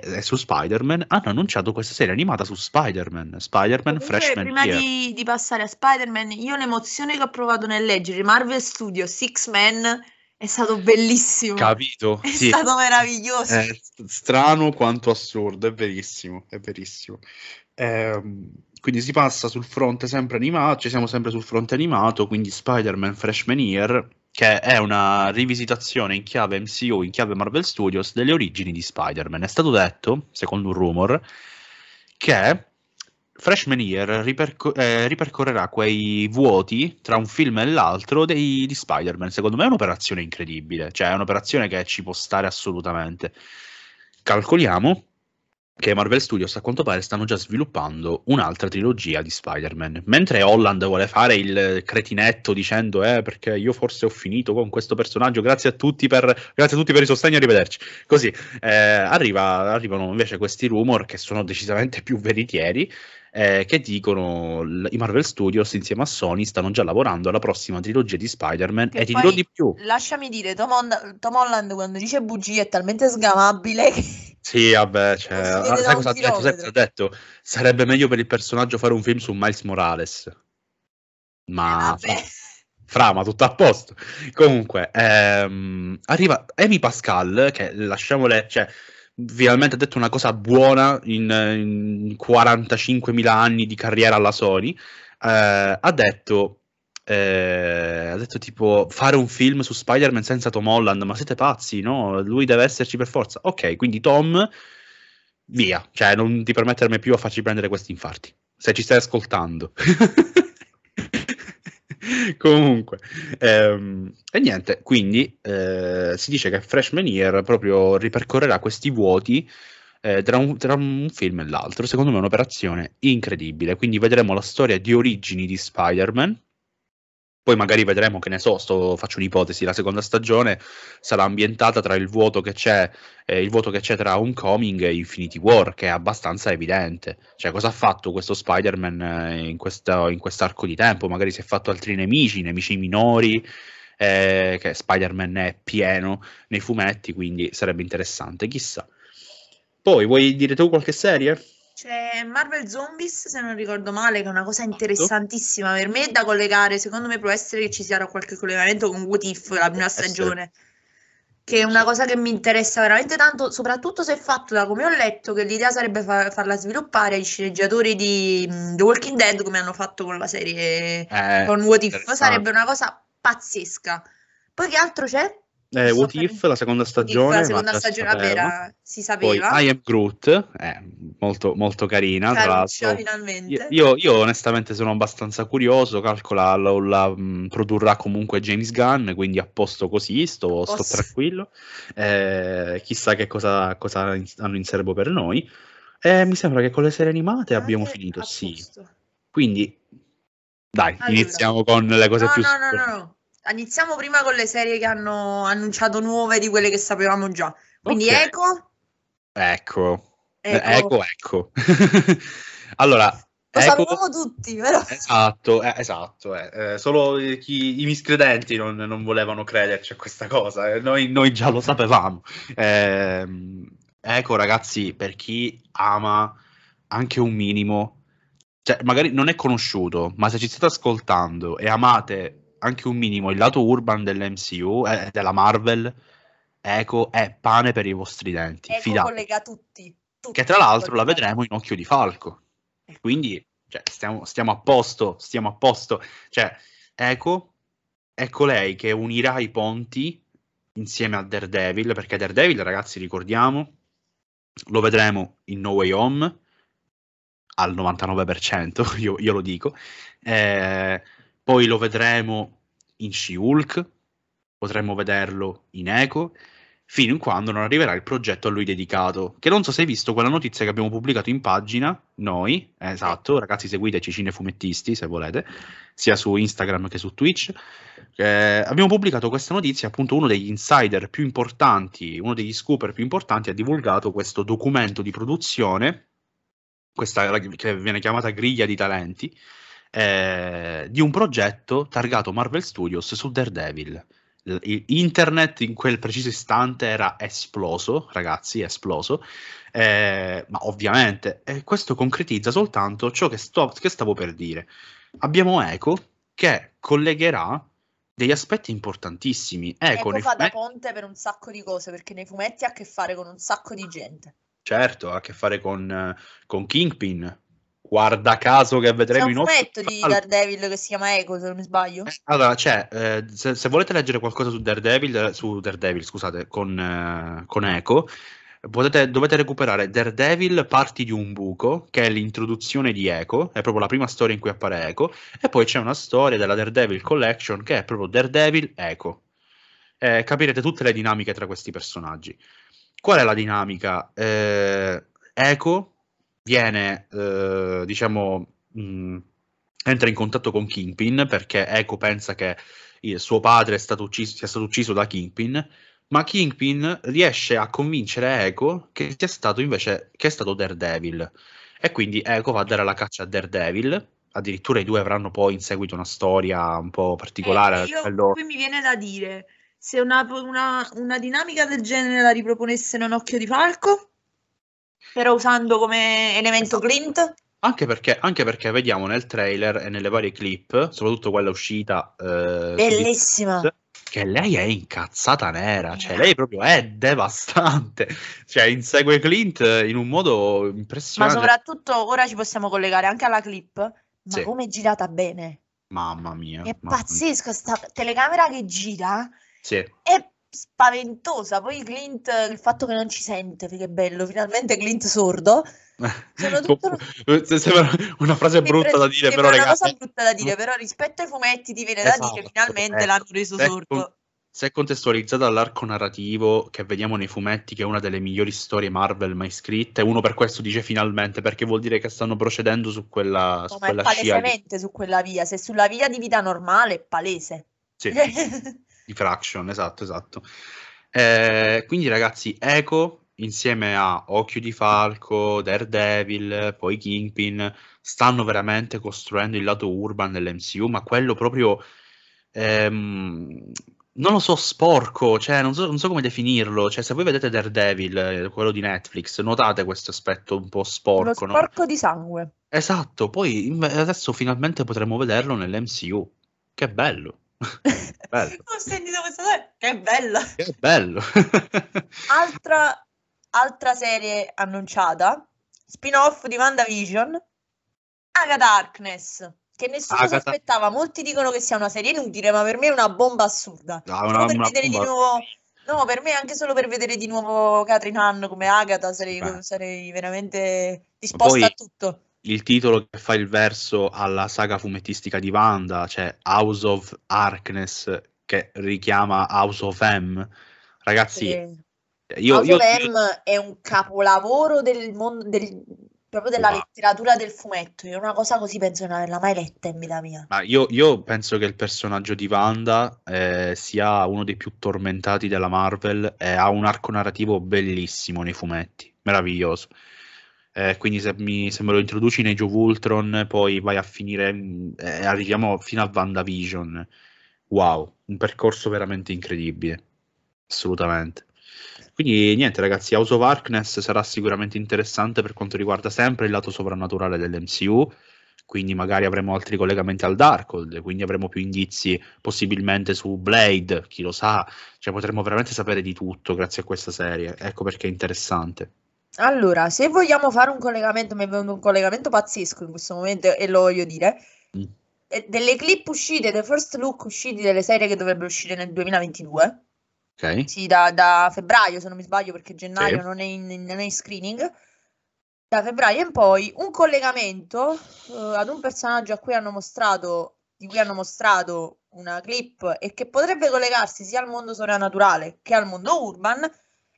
Speaker 1: e, e su Spider-Man, hanno annunciato questa serie animata su Spider-Man, Spider-Man
Speaker 2: Comunque,
Speaker 1: Freshman
Speaker 2: prima
Speaker 1: Year.
Speaker 2: di, di passare a Spider-Man, io l'emozione che ho provato nel leggere Marvel Studios X-Men è stato bellissimo.
Speaker 1: Capito?
Speaker 2: È
Speaker 1: Sì.
Speaker 2: stato meraviglioso.
Speaker 1: È st- strano quanto assurdo, è verissimo, è verissimo. Ehm, quindi si passa sul fronte sempre animato, ci siamo sempre sul fronte animato, quindi Spider-Man Freshman Year, che è una rivisitazione in chiave MCU, in chiave Marvel Studios, delle origini di Spider-Man. È stato detto, secondo un rumor, che Freshman Year riperco- eh, ripercorrerà quei vuoti tra un film e l'altro dei- di Spider-Man. Secondo me è un'operazione incredibile, cioè è un'operazione che ci può stare assolutamente. Calcoliamo che Marvel Studios a quanto pare stanno già sviluppando un'altra trilogia di Spider-Man. Mentre Holland vuole fare il cretinetto dicendo eh perché io forse ho finito con questo personaggio, grazie a tutti per, a tutti per i sostegni, arrivederci. Così eh, arriva- arrivano invece questi rumor che sono decisamente più veritieri eh, che dicono i Marvel Studios insieme a Sony stanno già lavorando alla prossima trilogia di Spider-Man
Speaker 2: Che
Speaker 1: e ti dirò di più.
Speaker 2: Lasciami dire, Tom, Hond- Tom Holland quando dice bugie è talmente sgamabile che
Speaker 1: Sì, vabbè, cioè, ah, sai cosa ha detto? Ha detto? Sarebbe meglio per il personaggio fare un film su Miles Morales. Ma
Speaker 2: Eh, vabbè.
Speaker 1: Fra, ma tutto a posto. Comunque, ehm, arriva Amy Pascal, che lasciamole, cioè, finalmente ha detto una cosa buona in, in 45.000 anni di carriera alla Sony. eh, ha detto, eh, ha detto tipo, fare un film su Spider-Man senza Tom Holland, ma siete pazzi, no? Lui deve esserci per forza. Ok, quindi Tom, via, cioè, non ti permettermi più a farci prendere questi infarti. Se ci stai ascoltando. Comunque, ehm, e niente, quindi eh, si dice che Freshman Year proprio ripercorrerà questi vuoti eh, tra, un, tra un film e l'altro. Secondo me è un'operazione incredibile. Quindi vedremo la storia di origini di Spider-Man. Poi magari vedremo, che ne so, sto- faccio un'ipotesi, la seconda stagione sarà ambientata tra il vuoto che c'è, eh, il vuoto che c'è tra Homecoming e Infinity War, che è abbastanza evidente. Cioè, cosa ha fatto questo Spider-Man eh, in questo quest'arco di tempo? Magari si è fatto altri nemici, nemici minori, eh, che Spider-Man è pieno nei fumetti, quindi sarebbe interessante, chissà. Poi, vuoi dire tu qualche serie?
Speaker 2: C'è Marvel Zombies, se non ricordo male, che è una cosa interessantissima per me da collegare. Secondo me può essere che ci sia qualche collegamento con What If, la prima stagione. Che è una cosa che mi interessa veramente tanto, soprattutto se è fatto da come ho letto, che l'idea sarebbe fa- farla sviluppare ai sceneggiatori di mm, The Walking Dead, come hanno fatto con la serie
Speaker 1: Eh,
Speaker 2: con What If. Sarebbe una cosa pazzesca. Poi che altro c'è?
Speaker 1: Eh, What If, la seconda stagione,
Speaker 2: la seconda stagione, vabbè,
Speaker 1: sapeva.
Speaker 2: era- si
Speaker 1: Poi
Speaker 2: sapeva.
Speaker 1: I Am Groot, eh, molto, molto carina, tra
Speaker 2: Caruccia,
Speaker 1: l'altro.
Speaker 2: finalmente.
Speaker 1: Io, io- onestamente sono abbastanza curioso, calcola, lo- la mh, produrrà comunque James Gunn, quindi a posto così, sto, sto tranquillo. Eh, chissà che cosa, cosa in- hanno in serbo per noi. Eh, mi sembra che con le serie animate abbiamo
Speaker 2: Anche
Speaker 1: finito,
Speaker 2: a
Speaker 1: sì.
Speaker 2: posto.
Speaker 1: Quindi, dai,
Speaker 2: Allora.
Speaker 1: iniziamo con le cose
Speaker 2: No,
Speaker 1: più...
Speaker 2: no, no, no, no. Iniziamo prima con le serie che hanno annunciato nuove di quelle che sapevamo già. Quindi
Speaker 1: Ok.
Speaker 2: Eco,
Speaker 1: Ecco, ecco, ecco. allora,
Speaker 2: lo
Speaker 1: Eco...
Speaker 2: sapevamo tutti, però.
Speaker 1: Esatto, eh, esatto. eh, eh, solo chi- i miscredenti non, non volevano crederci a questa cosa. eh, noi, noi già lo sapevamo. Ecco, ragazzi, per chi ama anche un minimo, cioè, magari non è conosciuto, ma se ci state ascoltando e amate anche un minimo il lato urban dell'MCU, eh, della Marvel, ecco, è pane per i vostri denti.
Speaker 2: Eco
Speaker 1: fidatevi.
Speaker 2: collega tutti. tutti
Speaker 1: Che tra l'altro la vedremo in Occhio di Falco. Quindi cioè, stiamo, stiamo a posto, stiamo a posto. Cioè, ecco, ecco lei che unirà i ponti insieme a Daredevil, perché Daredevil, ragazzi, ricordiamo, lo vedremo in No Way Home al 99%, io, io lo dico. Eh, poi lo vedremo in She-Hulk, potremmo vederlo in Echo, fino in quando non arriverà il progetto a lui dedicato. Che non so se hai visto quella notizia che abbiamo pubblicato in pagina, noi, esatto, ragazzi seguiteci cinefumettisti se volete, sia su Instagram che su Twitch. Eh, abbiamo pubblicato questa notizia, appunto uno degli insider più importanti, uno degli scooper più importanti ha divulgato questo documento di produzione, questa che viene chiamata griglia di talenti, eh, di un progetto targato Marvel Studios su Daredevil. Il- Internet in quel preciso istante era esploso, ragazzi, esploso, eh, ma ovviamente eh, questo concretizza soltanto ciò che, sto- che stavo per dire. Abbiamo Echo che collegherà degli aspetti importantissimi.
Speaker 2: Eco
Speaker 1: nei
Speaker 2: fa da ponte per un sacco di cose, perché nei fumetti ha a che fare con un sacco di gente.
Speaker 1: certo, ha a che fare con, con Kingpin. Guarda caso che
Speaker 2: C'è
Speaker 1: vedremo
Speaker 2: un
Speaker 1: in Occhio
Speaker 2: fumetto di. Daredevil che si chiama Eco, se non mi sbaglio.
Speaker 1: Eh, Allora, c'è, eh, se, se volete leggere qualcosa su Daredevil, eh, su Daredevil, scusate, con, eh, con Echo, potete, dovete recuperare Daredevil Parti di un buco, che è l'introduzione di Echo, è proprio la prima storia in cui appare Echo, e poi c'è una storia della Daredevil Collection che è proprio Daredevil Echo. Eh, capirete tutte le dinamiche tra questi personaggi. Qual è la dinamica? Eh, Echo viene, eh, diciamo, mh, entra in contatto con Kingpin perché Echo pensa che il suo padre è stato ucciso, sia stato ucciso da Kingpin, ma Kingpin riesce a convincere Echo che sia stato invece che è stato Daredevil. E quindi Echo va a dare la caccia a Daredevil. Addirittura i due avranno poi in seguito una storia un po' particolare.
Speaker 2: Eh, io
Speaker 1: quello-
Speaker 2: qui mi viene da dire, se una, una- una dinamica del genere la riproponesse in un occhio di falco, però usando come elemento Clint,
Speaker 1: Anche perché, anche perché vediamo nel trailer e nelle varie clip, soprattutto quella uscita eh,
Speaker 2: bellissima.
Speaker 1: Che lei è incazzata nera, cioè lei proprio è devastante, cioè insegue Clint in un modo
Speaker 2: Ma
Speaker 1: impressionante.
Speaker 2: soprattutto ora ci possiamo collegare anche alla clip, ma
Speaker 1: Sì.
Speaker 2: come è girata bene.
Speaker 1: Mamma mia.
Speaker 2: È
Speaker 1: mamma
Speaker 2: pazzesco, sta telecamera che gira
Speaker 1: Sì.
Speaker 2: è spaventosa. Poi Clint, il fatto che non ci sente, che bello, finalmente Clint sordo. Sono tutto-
Speaker 1: Se- Sembra una frase brutta
Speaker 2: pre-
Speaker 1: da dire, però
Speaker 2: una
Speaker 1: ragazzi,
Speaker 2: cosa brutta da dire, però rispetto ai fumetti ti viene da
Speaker 1: Esatto,
Speaker 2: dire finalmente
Speaker 1: ecco.
Speaker 2: l'hanno reso
Speaker 1: Se
Speaker 2: sordo.
Speaker 1: se contestualizzata all'arco narrativo che vediamo nei fumetti, che è una delle migliori storie Marvel mai scritte, uno per questo dice finalmente, perché vuol dire che stanno procedendo su quella, su
Speaker 2: No, è
Speaker 1: quella scia di,
Speaker 2: palesemente su quella via. Se sulla via di vita normale è palese.
Speaker 1: sì, di Fraction, esatto, esatto. Eh, quindi ragazzi, Echo insieme a Occhio di Falco, Daredevil, poi Kingpin, stanno veramente costruendo il lato urban dell'MCU, ma quello proprio, ehm, non lo so, sporco, cioè non so, non so come definirlo, cioè se voi vedete Daredevil, eh, quello di Netflix, notate questo aspetto un po' sporco, no?
Speaker 2: sporco di sangue.
Speaker 1: Esatto, poi inve- adesso finalmente potremo vederlo nell'MCU, che bello, bello,
Speaker 2: Ho sentito questa cosa. Che bella.
Speaker 1: che bello.
Speaker 2: Altra, altra serie annunciata, spin-off di WandaVision, Agatha Harkness, che nessuno si
Speaker 1: Agatha-
Speaker 2: aspettava. Molti dicono che sia una serie inutile, ma per me è una bomba assurda. Solo
Speaker 1: una-
Speaker 2: per
Speaker 1: una
Speaker 2: vedere di
Speaker 1: bomba.
Speaker 2: nuovo... No, per me anche solo per vedere di nuovo Catherine Hahn come Agatha sarei, sarei veramente disposta
Speaker 1: poi-
Speaker 2: a tutto.
Speaker 1: Il titolo che fa il verso alla saga fumettistica di Wanda, cioè House of Harkness, che richiama House of M. Ragazzi,
Speaker 2: Eh,
Speaker 1: io,
Speaker 2: House
Speaker 1: io-
Speaker 2: of M è un capolavoro del mondo del- proprio della
Speaker 1: Ma-
Speaker 2: letteratura del fumetto. Io una cosa così penso di non averla mai letta in vita mia.
Speaker 1: Ma io, io penso che il personaggio di Wanda eh, sia uno dei più tormentati della Marvel e ha un arco narrativo bellissimo nei fumetti, meraviglioso. Eh, quindi se, mi- se me lo introduci nei Age of poi vai a finire, mm, eh, arriviamo fino a WandaVision. Wow, un percorso veramente incredibile, assolutamente. Quindi niente ragazzi, House of Harkness sarà sicuramente interessante per quanto riguarda sempre il lato sovrannaturale dell'MCU, quindi magari avremo altri collegamenti al Darkhold, quindi avremo più indizi possibilmente su Blade, chi lo sa, cioè potremmo veramente sapere di tutto grazie a questa serie, ecco perché è interessante.
Speaker 2: Allora, se vogliamo fare un collegamento, mi è venuto un collegamento pazzesco in questo momento e lo voglio dire.
Speaker 1: Mm.
Speaker 2: eh, Delle clip uscite, dei first look usciti delle serie che dovrebbero uscire nel 2022.
Speaker 1: Ok?
Speaker 2: Sì, da, da febbraio, se non mi sbaglio, perché gennaio
Speaker 1: Sì.
Speaker 2: non è in, non è in screening. Da febbraio in poi un collegamento eh, ad un personaggio a cui hanno mostrato, di cui hanno mostrato una clip e che potrebbe collegarsi sia al mondo sovrannaturale che al mondo urban.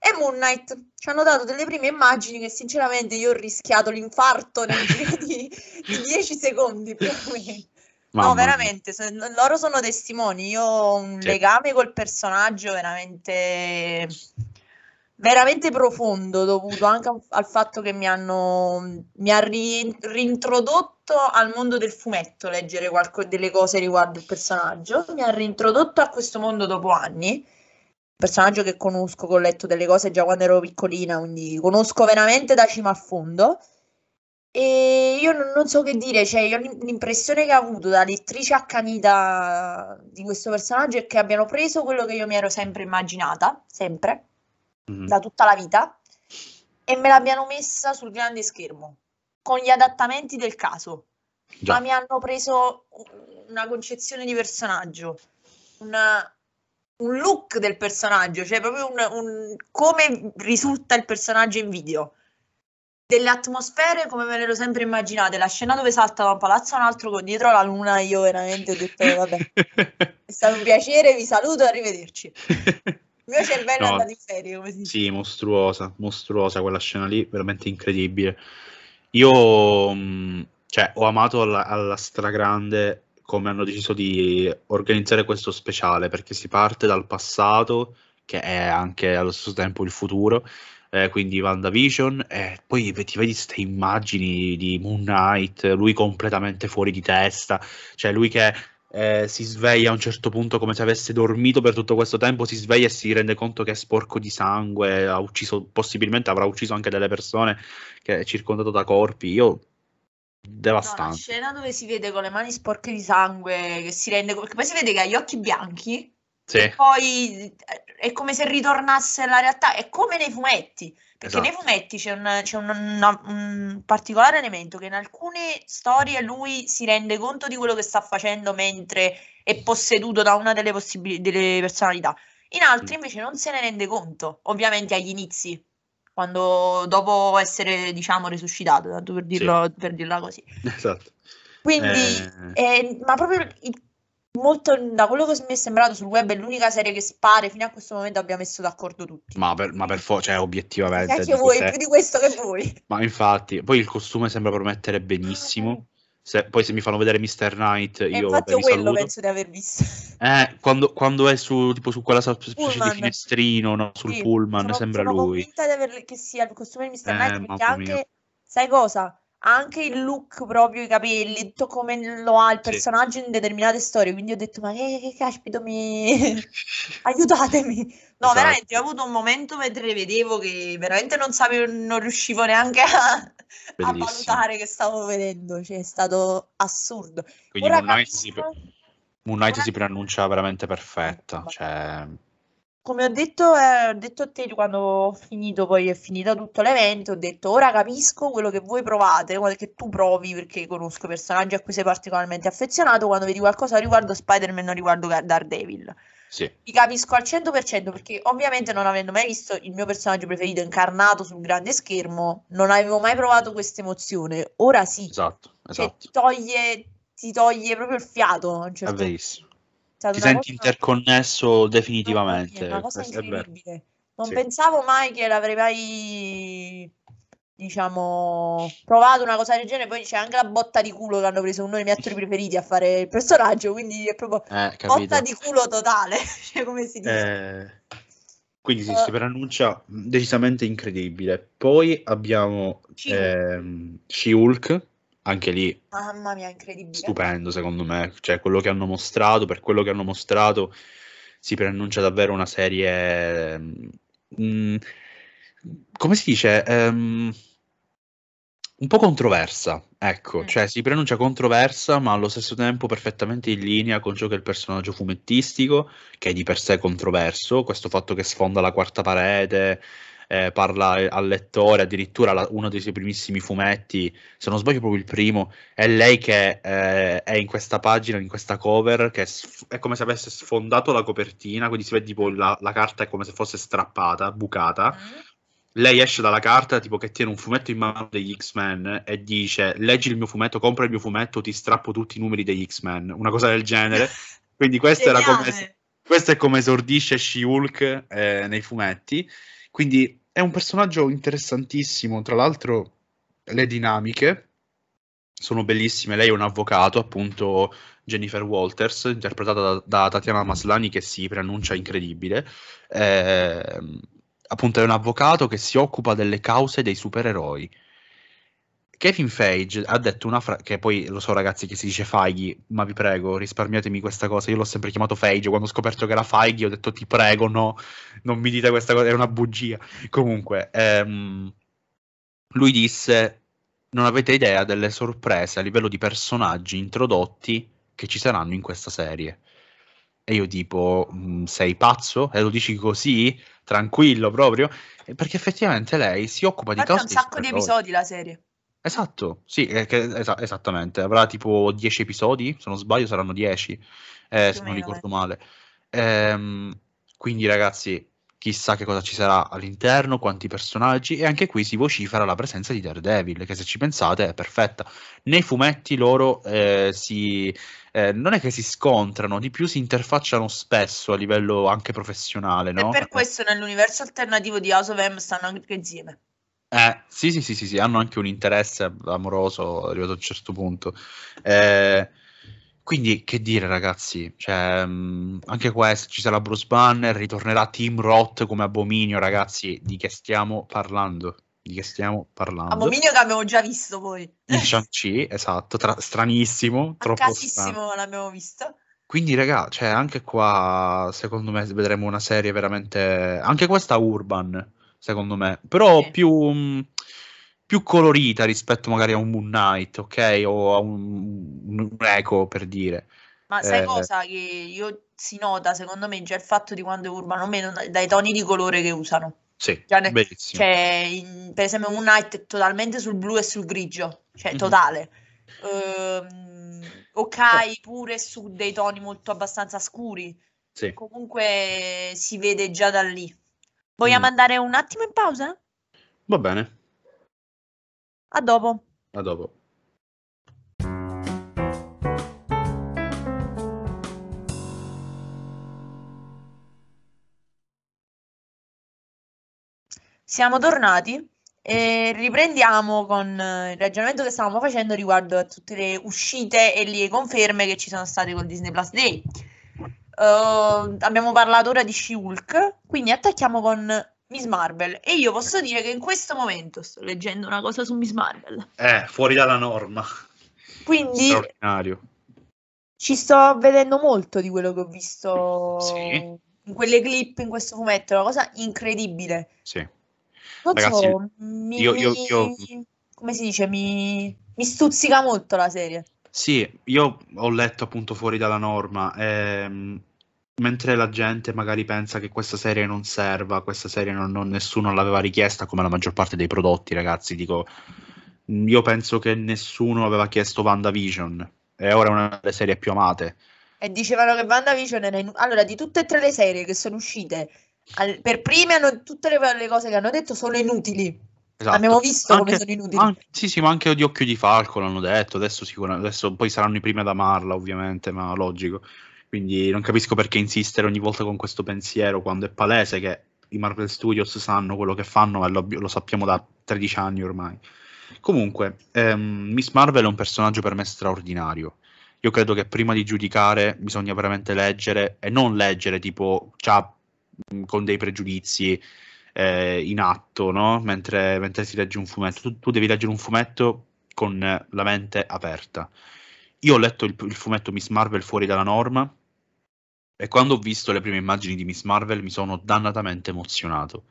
Speaker 2: È Moon Knight. Ci hanno dato delle prime immagini che sinceramente io ho rischiato l'infarto nel giro di, di 10 secondi più o meno.
Speaker 1: Mamma
Speaker 2: No, veramente, so- loro sono testimoni. Io ho un
Speaker 1: Sì.
Speaker 2: legame col personaggio veramente, veramente profondo, dovuto anche al- al fatto che mi hanno, mi ha ri- reintrodotto al mondo del fumetto, leggere qualco- delle cose riguardo il personaggio. Mi ha reintrodotto a questo mondo dopo anni. Personaggio che conosco, che ho letto delle cose già quando ero piccolina, quindi conosco veramente da cima a fondo. E io non, non so che dire, cioè io l'im- l'impressione che ho avuto da lettrice accanita di questo personaggio è che abbiano preso quello che io mi ero sempre immaginata, sempre,
Speaker 1: Mhm.
Speaker 2: da tutta la vita, e me l'abbiano messa sul grande schermo, con gli adattamenti del caso.
Speaker 1: Già.
Speaker 2: Ma mi hanno preso una concezione di personaggio, una- un look del personaggio, cioè proprio un, un- come risulta il personaggio in video. Delle atmosfere come me le ero sempre immaginate. La scena dove salta da un palazzo a un altro con dietro la luna, io veramente ho detto, "Eh, vabbè, è stato un piacere, vi saluto e arrivederci. Il mio cervello è
Speaker 1: No,
Speaker 2: andato in ferie, come si dice.
Speaker 1: Sì, mostruosa, mostruosa quella scena lì, veramente incredibile. Io, mh, cioè, ho amato alla, alla stragrande come hanno deciso di organizzare questo speciale, perché si parte dal passato, che è anche allo stesso tempo il futuro, eh, quindi WandaVision, e poi ti vedi queste immagini di Moon Knight, lui completamente fuori di testa, cioè lui che eh, si sveglia a un certo punto come se avesse dormito per tutto questo tempo, si sveglia e si rende conto che è sporco di sangue, ha ucciso, possibilmente avrà ucciso anche delle persone che è circondato da corpi. Io
Speaker 2: No, la
Speaker 1: devastante.
Speaker 2: scena dove si vede con le mani sporche di sangue, che si rende, perché poi si vede che ha gli occhi bianchi,
Speaker 1: Sì,
Speaker 2: poi è come se ritornasse alla realtà, è come nei fumetti, perché nei
Speaker 1: Esatto.
Speaker 2: fumetti c'è un, c'è un- una- un particolare elemento che in alcune storie lui si rende conto di quello che sta facendo mentre è posseduto da una delle, possibili- delle personalità, in altri
Speaker 1: Mm.
Speaker 2: invece non se ne rende conto, ovviamente agli inizi, quando dopo essere, diciamo, resuscitato, tanto per dirlo, per dirla così.
Speaker 1: esatto.
Speaker 2: Quindi,
Speaker 1: Eh,
Speaker 2: eh, ma proprio il- molto da quello che mi è sembrato sul web è l'unica serie che spare fino a questo momento abbia messo d'accordo tutti.
Speaker 1: ma per, ma per forza, cioè, obiettivamente.
Speaker 2: Sai che
Speaker 1: dico,
Speaker 2: vuoi
Speaker 1: se-
Speaker 2: più di questo che vuoi.
Speaker 1: Ma infatti, poi il costume sembra promettere benissimo. Se- poi se mi fanno vedere Mr. Knight,
Speaker 2: E
Speaker 1: io
Speaker 2: infatti
Speaker 1: beh,
Speaker 2: quello
Speaker 1: saluto.
Speaker 2: penso di aver visto.
Speaker 1: Eh, quando, quando è su, tipo, su quella specie di
Speaker 2: Pullman.
Speaker 1: finestrino, no, sul
Speaker 2: Sì,
Speaker 1: pullman,
Speaker 2: sono,
Speaker 1: sembra
Speaker 2: sono
Speaker 1: lui.
Speaker 2: convinta di aver- che sia il costume di Mr.
Speaker 1: Eh,
Speaker 2: Knight perché
Speaker 1: mamma mia.
Speaker 2: anche, sai cosa? Anche il look proprio, i capelli, tutto come lo ha il
Speaker 1: Sì.
Speaker 2: personaggio in determinate storie. Quindi ho detto, ma che, che caspito mi... aiutatemi. No,
Speaker 1: Esatto.
Speaker 2: veramente, ho avuto un momento mentre vedevo che veramente non sapevo, non riuscivo neanche a, a valutare che stavo vedendo. Cioè, è stato assurdo.
Speaker 1: Quindi
Speaker 2: Ora
Speaker 1: Moon Knight, si,
Speaker 2: capisco-
Speaker 1: Moon Knight si preannuncia veramente perfetta.
Speaker 2: Ma-
Speaker 1: Cioè,
Speaker 2: Come ho detto, eh, ho detto a te quando ho finito, poi è finito tutto l'evento, ho detto ora capisco quello che voi provate, quello che tu provi, perché conosco personaggi a cui sei particolarmente affezionato, quando vedi qualcosa riguardo Spider-Man o riguardo Daredevil.
Speaker 1: sì,
Speaker 2: Ti capisco al 100% perché ovviamente non avendo mai visto il mio personaggio preferito incarnato sul grande schermo, non avevo mai provato questa emozione. Ora sì,
Speaker 1: esatto,
Speaker 2: cioè,
Speaker 1: esatto.
Speaker 2: ti toglie, ti toglie proprio il fiato a un
Speaker 1: È
Speaker 2: certo punto.
Speaker 1: verissimo.
Speaker 2: È stata
Speaker 1: Ti senti
Speaker 2: cosa-
Speaker 1: interconnesso definitivamente.
Speaker 2: mia, una cosa
Speaker 1: è
Speaker 2: incredibile. Non
Speaker 1: Sì.
Speaker 2: pensavo mai che l'avrei mai diciamo, provato una cosa del genere. Poi c'è anche la botta di culo che hanno preso uno dei miei attori preferiti a fare il personaggio. Quindi è proprio
Speaker 1: Eh,
Speaker 2: botta di culo totale. Cioè, come si dice?
Speaker 1: Eh, quindi sì,
Speaker 2: Eh.
Speaker 1: si preannuncia decisamente incredibile. Poi abbiamo
Speaker 2: She-Hulk.
Speaker 1: ehm, She-Hulk, anche lì
Speaker 2: Mamma mia, incredibile.
Speaker 1: stupendo secondo me, cioè quello che hanno mostrato, per quello che hanno mostrato si preannuncia davvero una serie, mm, come si dice, Ehm, un po' controversa, ecco,
Speaker 2: Mm.
Speaker 1: cioè si preannuncia controversa ma allo stesso tempo perfettamente in linea con ciò che è il personaggio fumettistico, che è di per sé controverso, questo fatto che sfonda la quarta parete, eh, parla al lettore, addirittura la- uno dei suoi primissimi fumetti, se non sbaglio proprio il primo, è lei che eh, è in questa pagina, in questa cover, che è, è come se avesse sfondato la copertina, quindi si vede tipo la, la carta è come se fosse strappata, bucata.
Speaker 2: Mm.
Speaker 1: Lei esce dalla carta, tipo che tiene un fumetto in mano degli X-Men e dice: Leggi il mio fumetto, compra il mio fumetto, ti strappo tutti i numeri degli X-Men. Una cosa del genere. Quindi questo, era come, questo è come esordisce She-Hulk eh, nei fumetti. Quindi è un personaggio interessantissimo. Tra l'altro, le dinamiche sono bellissime. Lei è un avvocato, appunto Jennifer Walters, interpretata da, da Tatiana Maslani, che si preannuncia incredibile. Ehm, appunto, è un avvocato che si occupa delle cause dei supereroi. Kevin Feige ha detto una frase che poi lo so ragazzi che si dice Feige, ma vi prego risparmiatemi questa cosa, io l'ho sempre chiamato Feige, quando ho scoperto che era Feige ho detto ti prego no, non mi dite questa cosa, è una bugia. Comunque, ehm, lui disse non avete idea delle sorprese a livello di personaggi introdotti che ci saranno in questa serie. E io tipo, "Mm, sei pazzo? E lo dici così? Tranquillo proprio? Perché effettivamente lei si occupa di
Speaker 2: Infatti ha
Speaker 1: cose
Speaker 2: un sacco di episodi la serie.
Speaker 1: Esatto, sì, eh, che- esa- esattamente. Avrà tipo 10 episodi, se non sbaglio saranno 10, eh, se non ricordo male. Ehm, quindi ragazzi, chissà che cosa ci sarà all'interno, quanti personaggi, e anche qui si vocifera la presenza di Daredevil, che se ci pensate è perfetta. Nei fumetti loro eh, si, eh, non è che si scontrano, di più si interfacciano spesso a livello anche professionale,
Speaker 2: E
Speaker 1: no?
Speaker 2: per questo nell'universo alternativo di House of M stanno anche insieme.
Speaker 1: Eh, sì, sì, sì, sì, sì, hanno anche un interesse amoroso arrivato a un certo punto. Eh, quindi, che dire, ragazzi, cioè, mh, anche questo, ci sarà Bruce Banner, ritornerà Team Roth come Abominio, ragazzi, di che stiamo parlando? Di che stiamo parlando?
Speaker 2: Abominio che abbiamo già visto poi.
Speaker 1: In Shang-Chi, esatto, tra- stranissimo,
Speaker 2: A
Speaker 1: troppo strano.
Speaker 2: l'abbiamo visto.
Speaker 1: Quindi, raga, cioè, anche qua, secondo me, vedremo una serie veramente... Anche questa urban, secondo me. Però
Speaker 2: Sì.
Speaker 1: più, mh, più colorita rispetto magari a un Moon Knight, ok? O a un, un Echo, per dire.
Speaker 2: Ma sai
Speaker 1: Eh.
Speaker 2: cosa che io si nota, secondo me, già il fatto di quando è urbano o meno, dai toni di colore che usano.
Speaker 1: Sì, bellissimo.
Speaker 2: Cioè, in- per esempio, Moon Knight è totalmente sul blu e sul grigio, cioè
Speaker 1: Mhm.
Speaker 2: totale. Ehm, ok, pure su dei toni molto abbastanza scuri.
Speaker 1: Sì.
Speaker 2: Comunque si vede già da lì. Vogliamo
Speaker 1: Mm.
Speaker 2: andare un attimo in pausa?
Speaker 1: Va bene,
Speaker 2: A dopo.
Speaker 1: a dopo.
Speaker 2: Siamo tornati e riprendiamo con eh, il ragionamento che stavamo facendo riguardo a tutte le uscite e le conferme che ci sono state col Disney Plus Day. Eh, abbiamo parlato ora di She-Hulk, quindi attacchiamo con Miss Marvel e io posso dire che in questo momento sto leggendo una cosa su Miss Marvel.
Speaker 1: Eh, fuori dalla norma.
Speaker 2: Quindi
Speaker 1: Straordinario.
Speaker 2: ci sto vedendo molto di quello che ho visto
Speaker 1: Sì.
Speaker 2: in quelle clip, in questo fumetto, è una cosa incredibile.
Speaker 1: Sì.
Speaker 2: Non
Speaker 1: Ragazzi,
Speaker 2: so, mi,
Speaker 1: io- io- io-
Speaker 2: come si dice, mi, mi stuzzica molto la serie.
Speaker 1: Sì, io ho letto appunto fuori dalla norma, ehm, mentre la gente magari pensa che questa serie non serva, questa serie non, non- nessuno l'aveva richiesta come la maggior parte dei prodotti, ragazzi, dico, io penso che nessuno aveva chiesto WandaVision e ora è una delle serie più amate.
Speaker 2: E dicevano che WandaVision era in... Allora, di tutte e tre le serie che sono uscite, al- per prime hanno, tutte le, le cose che hanno detto sono inutili.
Speaker 1: Esatto.
Speaker 2: Abbiamo visto come
Speaker 1: Anche-
Speaker 2: sono inutili.
Speaker 1: anche- sì, sì, ma anche di Occhio di Falco l'hanno detto, adesso, sicuramente, adesso poi saranno i primi ad amarla, ovviamente, ma logico. Quindi non capisco perché insistere ogni volta con questo pensiero quando è palese che i Marvel Studios sanno quello che fanno e lo, lo sappiamo da 13 anni ormai. Comunque, ehm, Miss Marvel è un personaggio per me straordinario. Io credo che prima di giudicare bisogna veramente leggere e non leggere tipo già con dei pregiudizi eh, in atto, no? mentre, mentre, si legge un fumetto. Tu, tu, devi leggere un fumetto con la mente aperta. Io ho letto il, il fumetto Miss Marvel fuori dalla norma e quando ho visto le prime immagini di Miss Marvel mi sono dannatamente emozionato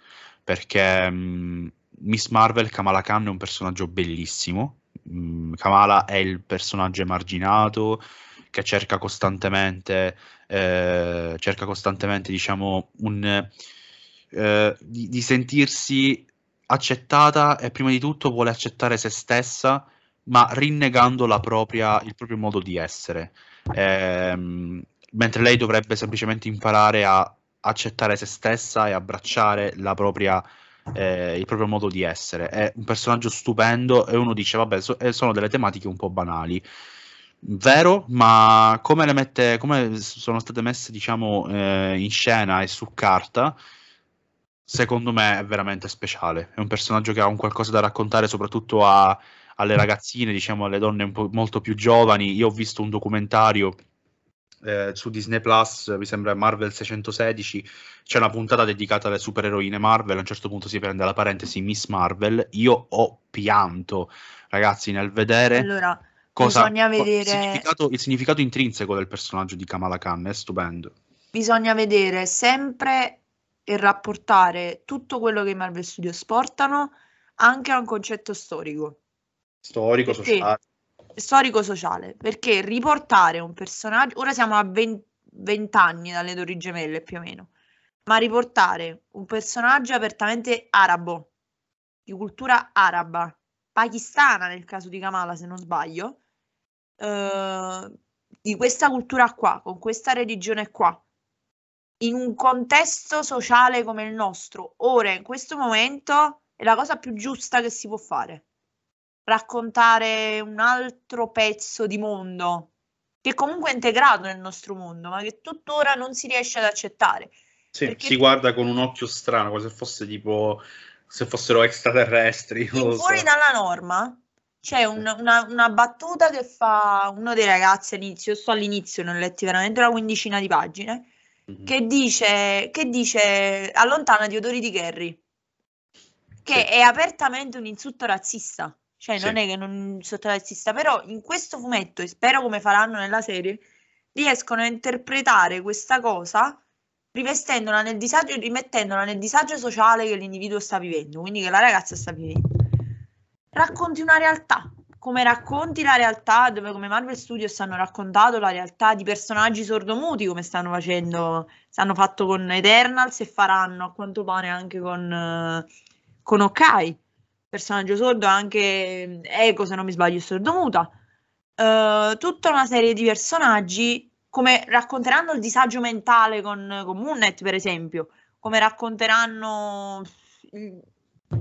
Speaker 1: perché mh, Miss Marvel, Kamala Khan è un personaggio bellissimo. Mh, Kamala è il personaggio emarginato che cerca costantemente, eh, cerca costantemente diciamo, un, eh, di, di, sentirsi accettata e prima di tutto vuole accettare se stessa, ma rinnegando propria, il proprio modo di essere. Eh, mentre lei dovrebbe semplicemente imparare a accettare se stessa e abbracciare propria, eh, il proprio modo di essere. È un personaggio stupendo e uno dice, vabbè, so, eh, sono delle tematiche un po' banali. Vero, ma come, mette, come sono state messe, diciamo, eh, in scena e su carta, secondo me è veramente speciale. È un personaggio che ha un qualcosa da raccontare, soprattutto a, alle ragazzine, diciamo, alle donne molto più giovani. Io ho visto un documentario eh, su Disney Plus, mi sembra Marvel 616, c'è una puntata dedicata alle supereroine Marvel, a un certo punto si prende la parentesi Miss Marvel, io ho pianto, ragazzi, nel vedere...
Speaker 2: Allora, cosa, bisogna vedere... Il
Speaker 1: significato, il significato intrinseco del personaggio di Kamala Khan è stupendo.
Speaker 2: Bisogna vedere sempre e rapportare tutto quello che i Marvel Studios portano anche a un concetto storico.
Speaker 1: Storico, Perché sociale.
Speaker 2: storico-sociale, perché riportare un personaggio, ora siamo a 20, 20 anni dalle Torri Gemelle più o meno, ma riportare un personaggio apertamente arabo, di cultura araba, pakistana nel caso di Kamala se non sbaglio, eh, di questa cultura qua, con questa religione qua, in un contesto sociale come il nostro, ora in questo momento è la cosa più giusta che si può fare raccontare un altro pezzo di mondo che comunque è integrato nel nostro mondo, ma che tuttora non si riesce ad accettare.
Speaker 1: Sì, perché... si guarda con un occhio strano, come se fosse tipo se fossero extraterrestri.
Speaker 2: fuori so. dalla norma c'è un, una, una, battuta che fa uno dei ragazzi all'inizio, io sto all'inizio, ne ho letti veramente una quindicina di pagine, mm-hmm. che, dice, che dice allontanati odori di Kerry, che sì. è apertamente un insulto razzista. Cioè, sì. non è che non sottorazzista, però in questo fumetto, e spero come faranno nella serie, riescono a interpretare questa cosa rivestendola nel disagio, rimettendola nel disagio sociale che l'individuo sta vivendo, quindi che la ragazza sta vivendo. Racconti una realtà, come racconti la realtà, dove come Marvel Studios hanno raccontato la realtà di personaggi sordomuti, come stanno facendo, stanno fatto con Eternals e faranno a quanto pare anche con, con Okai personaggio sordo, anche Eco, se non mi sbaglio, è sordomuta. Uh, tutta una serie di personaggi come racconteranno il disagio mentale con, con Moonnet, per esempio, come racconteranno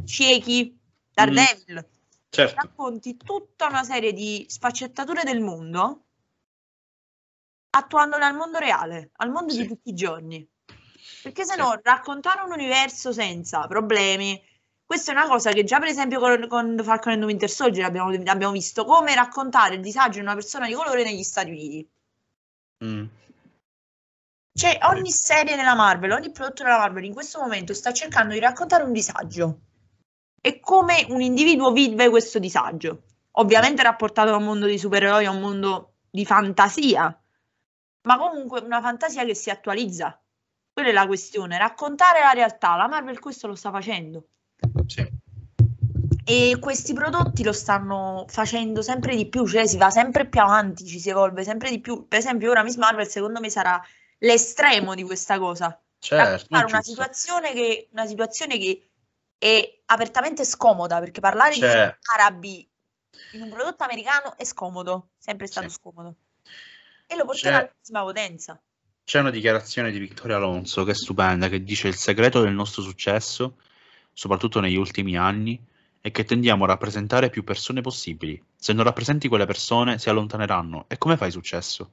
Speaker 2: ciechi, Daredevil. Mm, certo. Racconti tutta una serie di sfaccettature del mondo attuandole al mondo reale, al mondo sì. di tutti i giorni. Perché se no, sì. raccontare un universo senza problemi, questa è una cosa che già per esempio con, con Falcon and Winter Soldier abbiamo, abbiamo, visto come raccontare il disagio di una persona di colore negli Stati Uniti. Mm. Cioè, ogni serie della Marvel, ogni prodotto della Marvel in questo momento sta cercando di raccontare un disagio e come un individuo vive questo disagio. Ovviamente rapportato a un mondo di supereroi, a un mondo di fantasia, ma comunque una fantasia che si attualizza. Quella è la questione, raccontare la realtà. La Marvel questo lo sta facendo. Sì. E questi prodotti lo stanno facendo sempre di più, cioè si va sempre più avanti, ci si evolve sempre di più. Per esempio, ora Miss Marvel, secondo me, sarà l'estremo di questa cosa.
Speaker 1: Certo,
Speaker 2: una situazione, che, una situazione che è apertamente scomoda, perché parlare cioè... di arabi in un prodotto americano è scomodo, sempre stato sì. scomodo. E lo porterà alla massima potenza.
Speaker 1: C'è una dichiarazione di Vittorio Alonso che è stupenda, che dice il segreto del nostro successo soprattutto negli ultimi anni, è che tendiamo a rappresentare più persone possibili. Se non rappresenti quelle persone, si allontaneranno. E come fai successo?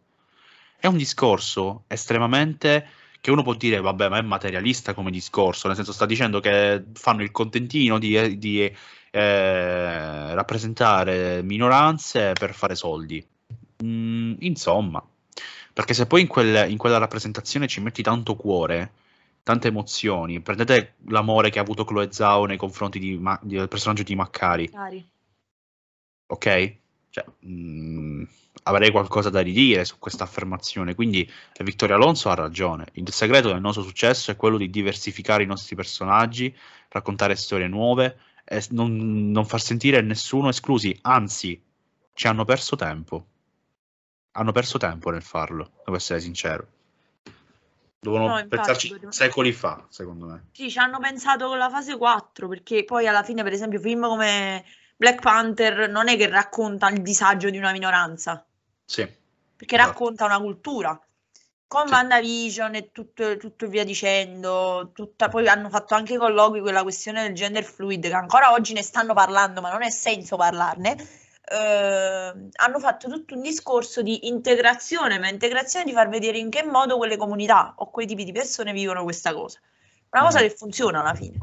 Speaker 1: È un discorso estremamente che uno può dire, vabbè, ma è materialista come discorso, nel senso sta dicendo che fanno il contentino di, di eh, rappresentare minoranze per fare soldi. Mm, insomma, perché se poi in, quel, in, quella rappresentazione ci metti tanto cuore, tante emozioni, prendete l'amore che ha avuto Chloe Zhao nei confronti di, del personaggio di Maccari.
Speaker 2: Cari.
Speaker 1: Ok? Cioè, mh, mm, avrei qualcosa da ridire su questa affermazione. Quindi Vittorio Alonso ha ragione. Il segreto del nostro successo è quello di diversificare i nostri personaggi, raccontare storie nuove e non, non far sentire nessuno esclusi. Anzi, ci hanno perso tempo. Hanno perso tempo nel farlo, devo essere sincero. Devono no, pensarci infatti, secoli fa, secondo me.
Speaker 2: Sì, ci hanno pensato con la fase 4, perché poi alla fine, per esempio, film come Black Panther non è che racconta il disagio di una minoranza.
Speaker 1: Sì.
Speaker 2: Perché esatto. racconta una cultura. Con sì. WandaVision e tutto, tutto via dicendo, tutta, poi hanno fatto anche colloqui quella questione del gender fluid, che ancora oggi ne stanno parlando, ma non è senso parlarne. Eh, hanno fatto tutto un discorso di integrazione, ma integrazione di far vedere in che modo quelle comunità o quei tipi di persone vivono questa cosa. Una cosa mm. che funziona alla fine.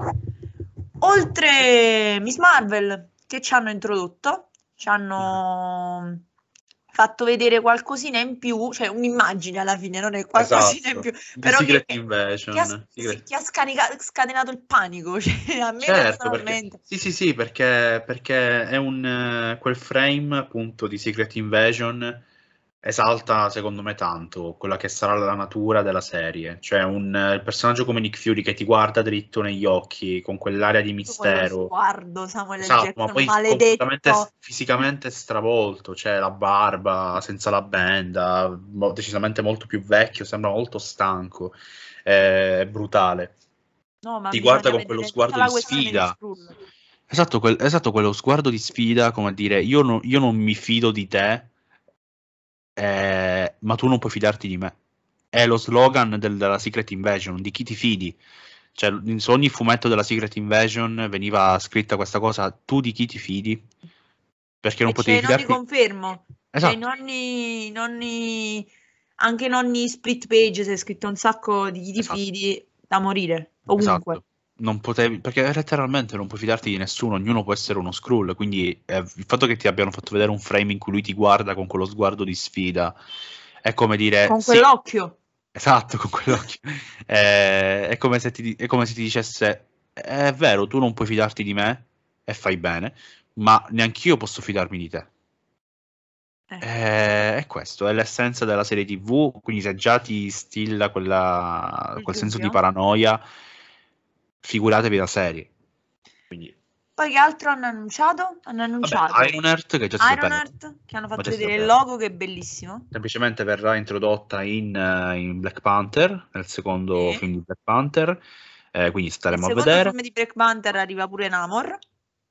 Speaker 2: Oltre Miss Marvel, che ci hanno introdotto, ci hanno fatto vedere qualcosina in più, cioè un'immagine alla fine, non è qualcosina esatto. in più. Però
Speaker 1: Secret
Speaker 2: che,
Speaker 1: Invasion.
Speaker 2: Che ha, Secret. Che ha scanica, scatenato il panico, cioè, a me
Speaker 1: certo, perché, sì, sì, sì, perché, perché è un, uh, quel frame appunto di Secret Invasion esalta secondo me tanto quella che sarà la natura della serie, cioè un il personaggio come Nick Fury che ti guarda dritto negli occhi con quell'aria di mistero.
Speaker 2: Guardo Samuel
Speaker 1: esatto,
Speaker 2: Jackson,
Speaker 1: ma poi
Speaker 2: maledetto.
Speaker 1: fisicamente stravolto, cioè la barba senza la benda, decisamente molto più vecchio, sembra molto stanco, è brutale.
Speaker 2: No,
Speaker 1: ti guarda con quello sguardo di sfida. Esatto, quel, esatto, quello sguardo di sfida, come a dire, io, no, io non mi fido di te, eh, ma tu non puoi fidarti di me. È lo slogan del, della Secret Invasion, di chi ti fidi. Cioè, in ogni fumetto della Secret Invasion veniva scritta questa cosa, tu di chi ti fidi? Perché non e potevi
Speaker 2: fidarti... Non confermo. Esatto. Cioè, in ogni, in ogni, anche in ogni split page si è scritto un sacco di chi ti esatto. fidi da morire, ovunque. Esatto
Speaker 1: non potevi, perché letteralmente non puoi fidarti di nessuno, ognuno può essere uno scroll, quindi eh, il fatto che ti abbiano fatto vedere un frame in cui lui ti guarda con quello sguardo di sfida è come dire...
Speaker 2: Con quell'occhio.
Speaker 1: Sì, esatto, con quell'occhio. eh, è, come se ti, è come se ti dicesse, è vero, tu non puoi fidarti di me e fai bene, ma neanch'io posso fidarmi di te. Eh. Eh, è questo, è l'essenza della serie TV, quindi se già ti stilla quella, quel senso di paranoia figuratevi la serie. Quindi...
Speaker 2: Poi che altro hanno annunciato? Hanno annunciato
Speaker 1: Vabbè, Iron Earth che già
Speaker 2: Iron Earth, che hanno fatto vedere il logo che è bellissimo.
Speaker 1: Semplicemente verrà introdotta in, uh, in Black Panther, nel secondo sì. film di Black Panther, eh, quindi staremo a vedere. Il secondo
Speaker 2: film di Black Panther arriva pure Namor.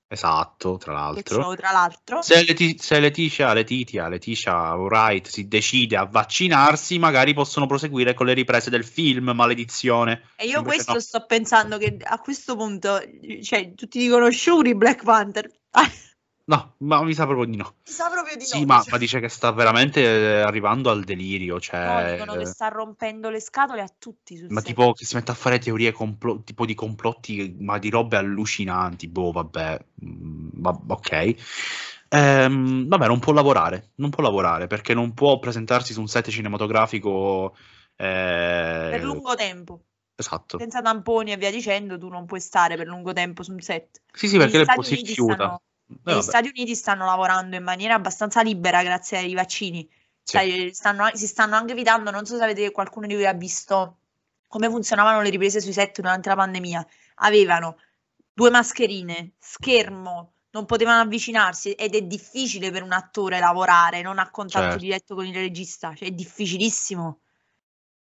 Speaker 1: Esatto, tra l'altro.
Speaker 2: Tra l'altro.
Speaker 1: Se, Leti- se Leticia, Letitia, Leticia Wright si decide a vaccinarsi, magari possono proseguire con le riprese del film, maledizione.
Speaker 2: E io Invece questo no. sto pensando che a questo punto, cioè, tutti dicono Shuri Black Panther.
Speaker 1: No, ma mi sa proprio di no.
Speaker 2: Mi sa proprio di
Speaker 1: sì,
Speaker 2: no.
Speaker 1: Ma, ma, dice che sta veramente eh, arrivando al delirio. Cioè...
Speaker 2: No, dicono che sta rompendo le scatole a tutti.
Speaker 1: ma set. tipo che si mette a fare teorie complo- tipo di complotti, ma di robe allucinanti. Boh, vabbè. Mm, va- ok. Ehm, vabbè, non può lavorare. Non può lavorare perché non può presentarsi su un set cinematografico. Eh...
Speaker 2: Per lungo tempo.
Speaker 1: Esatto.
Speaker 2: Senza tamponi e via dicendo, tu non puoi stare per lungo tempo su un set.
Speaker 1: Sì, sì, perché poi si rifiuta. Stanno
Speaker 2: eh, Gli Stati Uniti stanno lavorando in maniera abbastanza libera grazie ai vaccini. Sì. Stanno, si stanno anche evitando, non so se avete qualcuno di voi ha visto come funzionavano le riprese sui set durante la pandemia. Avevano due mascherine, schermo, non potevano avvicinarsi ed è difficile per un attore lavorare non a contatto certo. diretto con il regista, cioè è difficilissimo.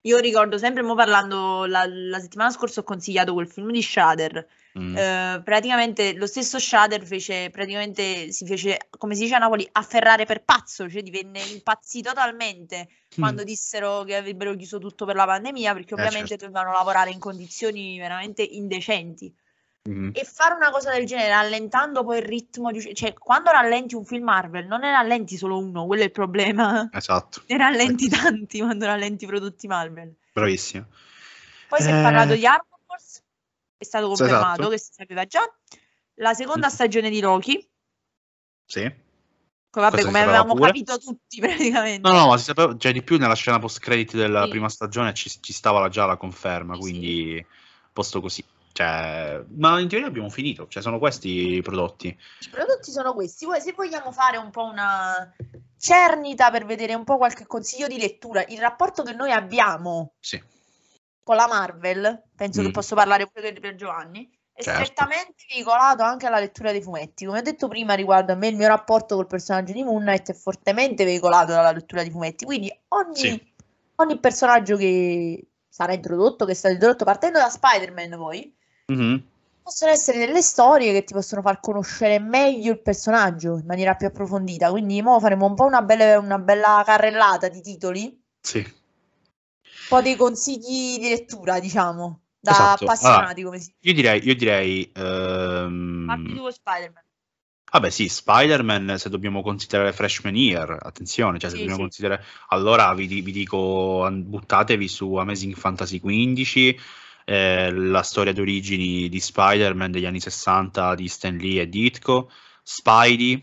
Speaker 2: Io ricordo sempre, mo parlando la, la settimana scorsa ho consigliato quel film di Shader Mm. Eh, praticamente lo stesso Shader fece, praticamente si fece, come si dice a Napoli, afferrare per pazzo, cioè divenne impazzito totalmente mm. quando dissero che avrebbero chiuso tutto per la pandemia, perché eh, ovviamente certo. dovevano lavorare in condizioni veramente indecenti. Mm. E fare una cosa del genere rallentando poi il ritmo, di, cioè quando rallenti un film Marvel non ne rallenti solo uno, quello è il problema.
Speaker 1: Esatto.
Speaker 2: Ne rallenti esatto. tanti quando rallenti i prodotti Marvel.
Speaker 1: Bravissimo.
Speaker 2: Poi si è parlato di Armor è stato confermato esatto. che si sapeva già. la seconda stagione di Loki.
Speaker 1: Sì.
Speaker 2: Vabbè, come avevamo
Speaker 1: pure.
Speaker 2: capito tutti praticamente.
Speaker 1: No, no, ma si sapeva, cioè di più nella scena post credit della
Speaker 2: Sì.
Speaker 1: prima stagione ci, ci stava già la conferma,
Speaker 2: Sì,
Speaker 1: quindi posto così. Cioè, ma in teoria abbiamo finito, cioè sono questi i prodotti.
Speaker 2: I prodotti sono questi. Poi, se vogliamo fare un po' una cernita per vedere un po' qualche consiglio di lettura, il rapporto che noi abbiamo
Speaker 1: Sì.
Speaker 2: con la Marvel, penso
Speaker 1: Mm.
Speaker 2: che posso parlare pure per Giovanni, è
Speaker 1: Certo.
Speaker 2: strettamente vincolato anche alla lettura dei fumetti. Come ho detto prima, riguardo a me, il mio rapporto col personaggio di Moon Knight è fortemente veicolato dalla lettura di fumetti. Quindi ogni,
Speaker 1: Sì.
Speaker 2: ogni personaggio che sarà introdotto, che è stato introdotto partendo da Spider-Man, poi
Speaker 1: Mhm.
Speaker 2: possono essere delle storie che ti possono far conoscere meglio il personaggio in maniera più approfondita. Quindi, mo faremo un po' una bella, una bella carrellata di titoli,
Speaker 1: Sì.
Speaker 2: un po' dei consigli di lettura, diciamo, da
Speaker 1: Esatto.
Speaker 2: appassionati come si
Speaker 1: Io direi, io direi ehm,
Speaker 2: Parti tu con Spider-Man.
Speaker 1: Vabbè, sì, Spider-Man, se dobbiamo considerare freshman year, attenzione, cioè se
Speaker 2: Sì,
Speaker 1: dobbiamo
Speaker 2: sì.
Speaker 1: considerare, allora vi, vi dico, buttatevi su Amazing Fantasy XV, eh, la storia d'origini di Spider-Man degli anni 60 di Stan Lee e Ditko, Spidey,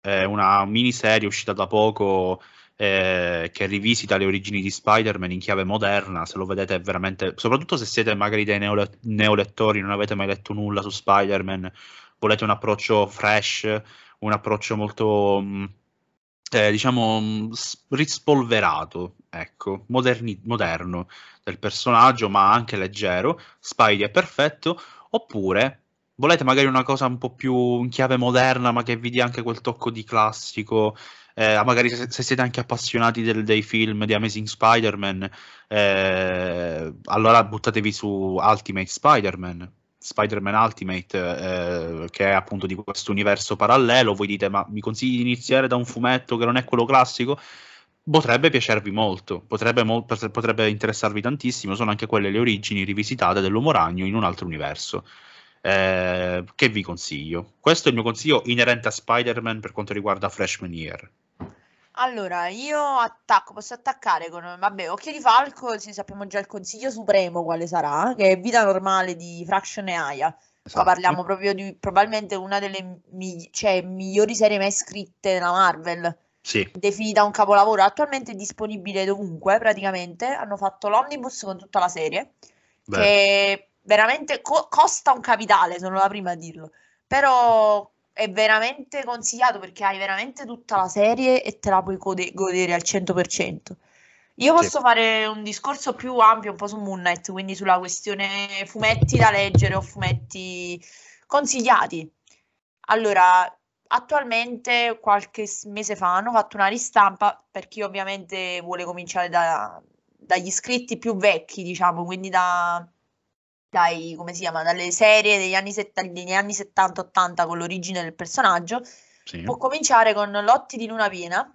Speaker 1: è una miniserie uscita da poco eh, che rivisita le origini di Spider-Man in chiave moderna, se lo vedete veramente, soprattutto se siete magari dei neole- neolettori, non avete mai letto nulla su Spider-Man, volete un approccio fresh, un approccio molto, mh, eh, diciamo, rispolverato, ecco, moderni- moderno del personaggio, ma anche leggero. Spidey è perfetto. Oppure volete magari una cosa un po' più in chiave moderna, ma che vi dia anche quel tocco di classico. eh, magari se, se siete anche appassionati del- dei film di Amazing Spider-Man, eh, allora buttatevi su Ultimate Spider-Man. Spider-Man Ultimate, eh, che è appunto di questo universo parallelo, voi dite, ma mi consigli di iniziare da un fumetto che non è quello classico? Potrebbe piacervi molto, potrebbe, pot- potrebbe interessarvi tantissimo, sono anche quelle le origini rivisitate dell'uomo ragno in un altro universo. Eh, che vi consiglio? Questo è il mio consiglio inerente a Spider-Man per quanto riguarda Freshman Year.
Speaker 2: Allora, io attacco, posso attaccare con, vabbè, Occhio di Falco, sì, sappiamo già il consiglio supremo quale sarà, che è Vita Normale di Fraction e Aya. Qua
Speaker 1: Esatto.
Speaker 2: parliamo proprio di probabilmente una delle mi- cioè, migliori serie mai scritte della Marvel.
Speaker 1: Sì,
Speaker 2: definita un capolavoro, attualmente è disponibile dovunque praticamente. Hanno fatto l'omnibus con tutta la serie,
Speaker 1: beh,
Speaker 2: che veramente co- costa un capitale, sono la prima a dirlo, però è veramente consigliato perché hai veramente tutta la serie e te la puoi gode- godere al 100%. Io
Speaker 1: Sì.
Speaker 2: posso fare un discorso più ampio un po' su Moon Knight, quindi sulla questione fumetti da leggere o fumetti consigliati. Allora, attualmente qualche mese fa hanno fatto una ristampa per chi ovviamente vuole cominciare da- dagli iscritti più vecchi, diciamo, quindi da, dai, come si chiama, dalle serie degli anni, setta- degli anni 70-80 con l'origine del personaggio,
Speaker 1: sì.
Speaker 2: può cominciare con Lotti di Luna Piena,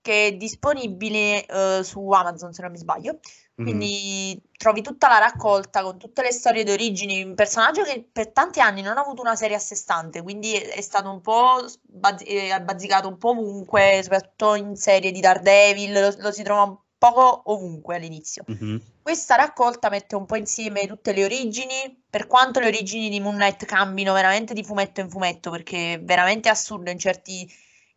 Speaker 2: che è disponibile eh, su Amazon, se non mi sbaglio.
Speaker 1: Mhm.
Speaker 2: Quindi trovi tutta la raccolta con tutte le storie d'origine, un personaggio che per tanti anni non ha avuto una serie a sé stante, quindi è, stato un po' sbazz- eh, bazzicato un po' ovunque, soprattutto in serie di Daredevil, lo, lo si trova un poco ovunque all'inizio.
Speaker 1: Mhm.
Speaker 2: Questa raccolta mette un po' insieme tutte le origini, per quanto le origini di Moon Knight cambino veramente di fumetto in fumetto, perché è veramente assurdo in certi,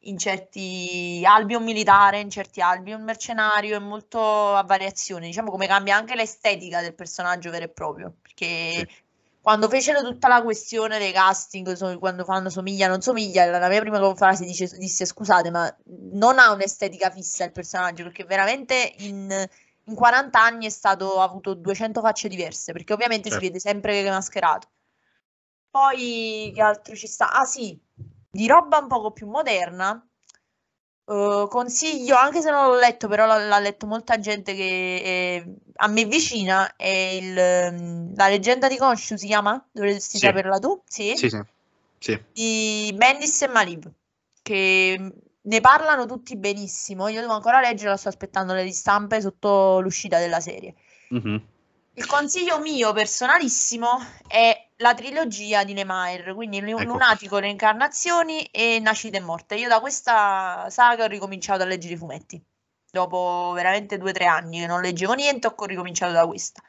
Speaker 2: in certi albi un militare, in certi albi un mercenario, è molto a variazione, diciamo come cambia anche l'estetica del personaggio vero e proprio, perché
Speaker 1: Sì.
Speaker 2: Quando fecero tutta la questione dei casting, so- quando fanno somiglia non somiglia, la mia prima frase dice, disse scusate, ma non ha un'estetica fissa il personaggio, perché veramente in in 40 anni è stato, ha avuto 200 facce diverse, perché ovviamente si
Speaker 1: Certo.
Speaker 2: vede sempre che è mascherato. Poi, che altro ci sta? Ah sì, di roba un poco più moderna, eh, consiglio, anche se non l'ho letto, però l'ha, l'ha letto molta gente che è a me vicina, è il, ehm, La leggenda di Khonshu si chiama? Dovresti
Speaker 1: Sì.
Speaker 2: saperla tu? Sì?
Speaker 1: Sì, sì. Sì.
Speaker 2: di Bendis e Malib, che ne parlano tutti benissimo. Io devo ancora leggerla, sto aspettando le ristampe sotto l'uscita della serie.
Speaker 1: Mhm.
Speaker 2: Il consiglio mio personalissimo è la trilogia di Lemire, quindi
Speaker 1: Ecco.
Speaker 2: Lunatico, Le Incarnazioni e Nascita e Morte. Io da questa saga ho ricominciato a leggere i fumetti. Dopo veramente due o tre anni che non leggevo niente, ho ricominciato da questa.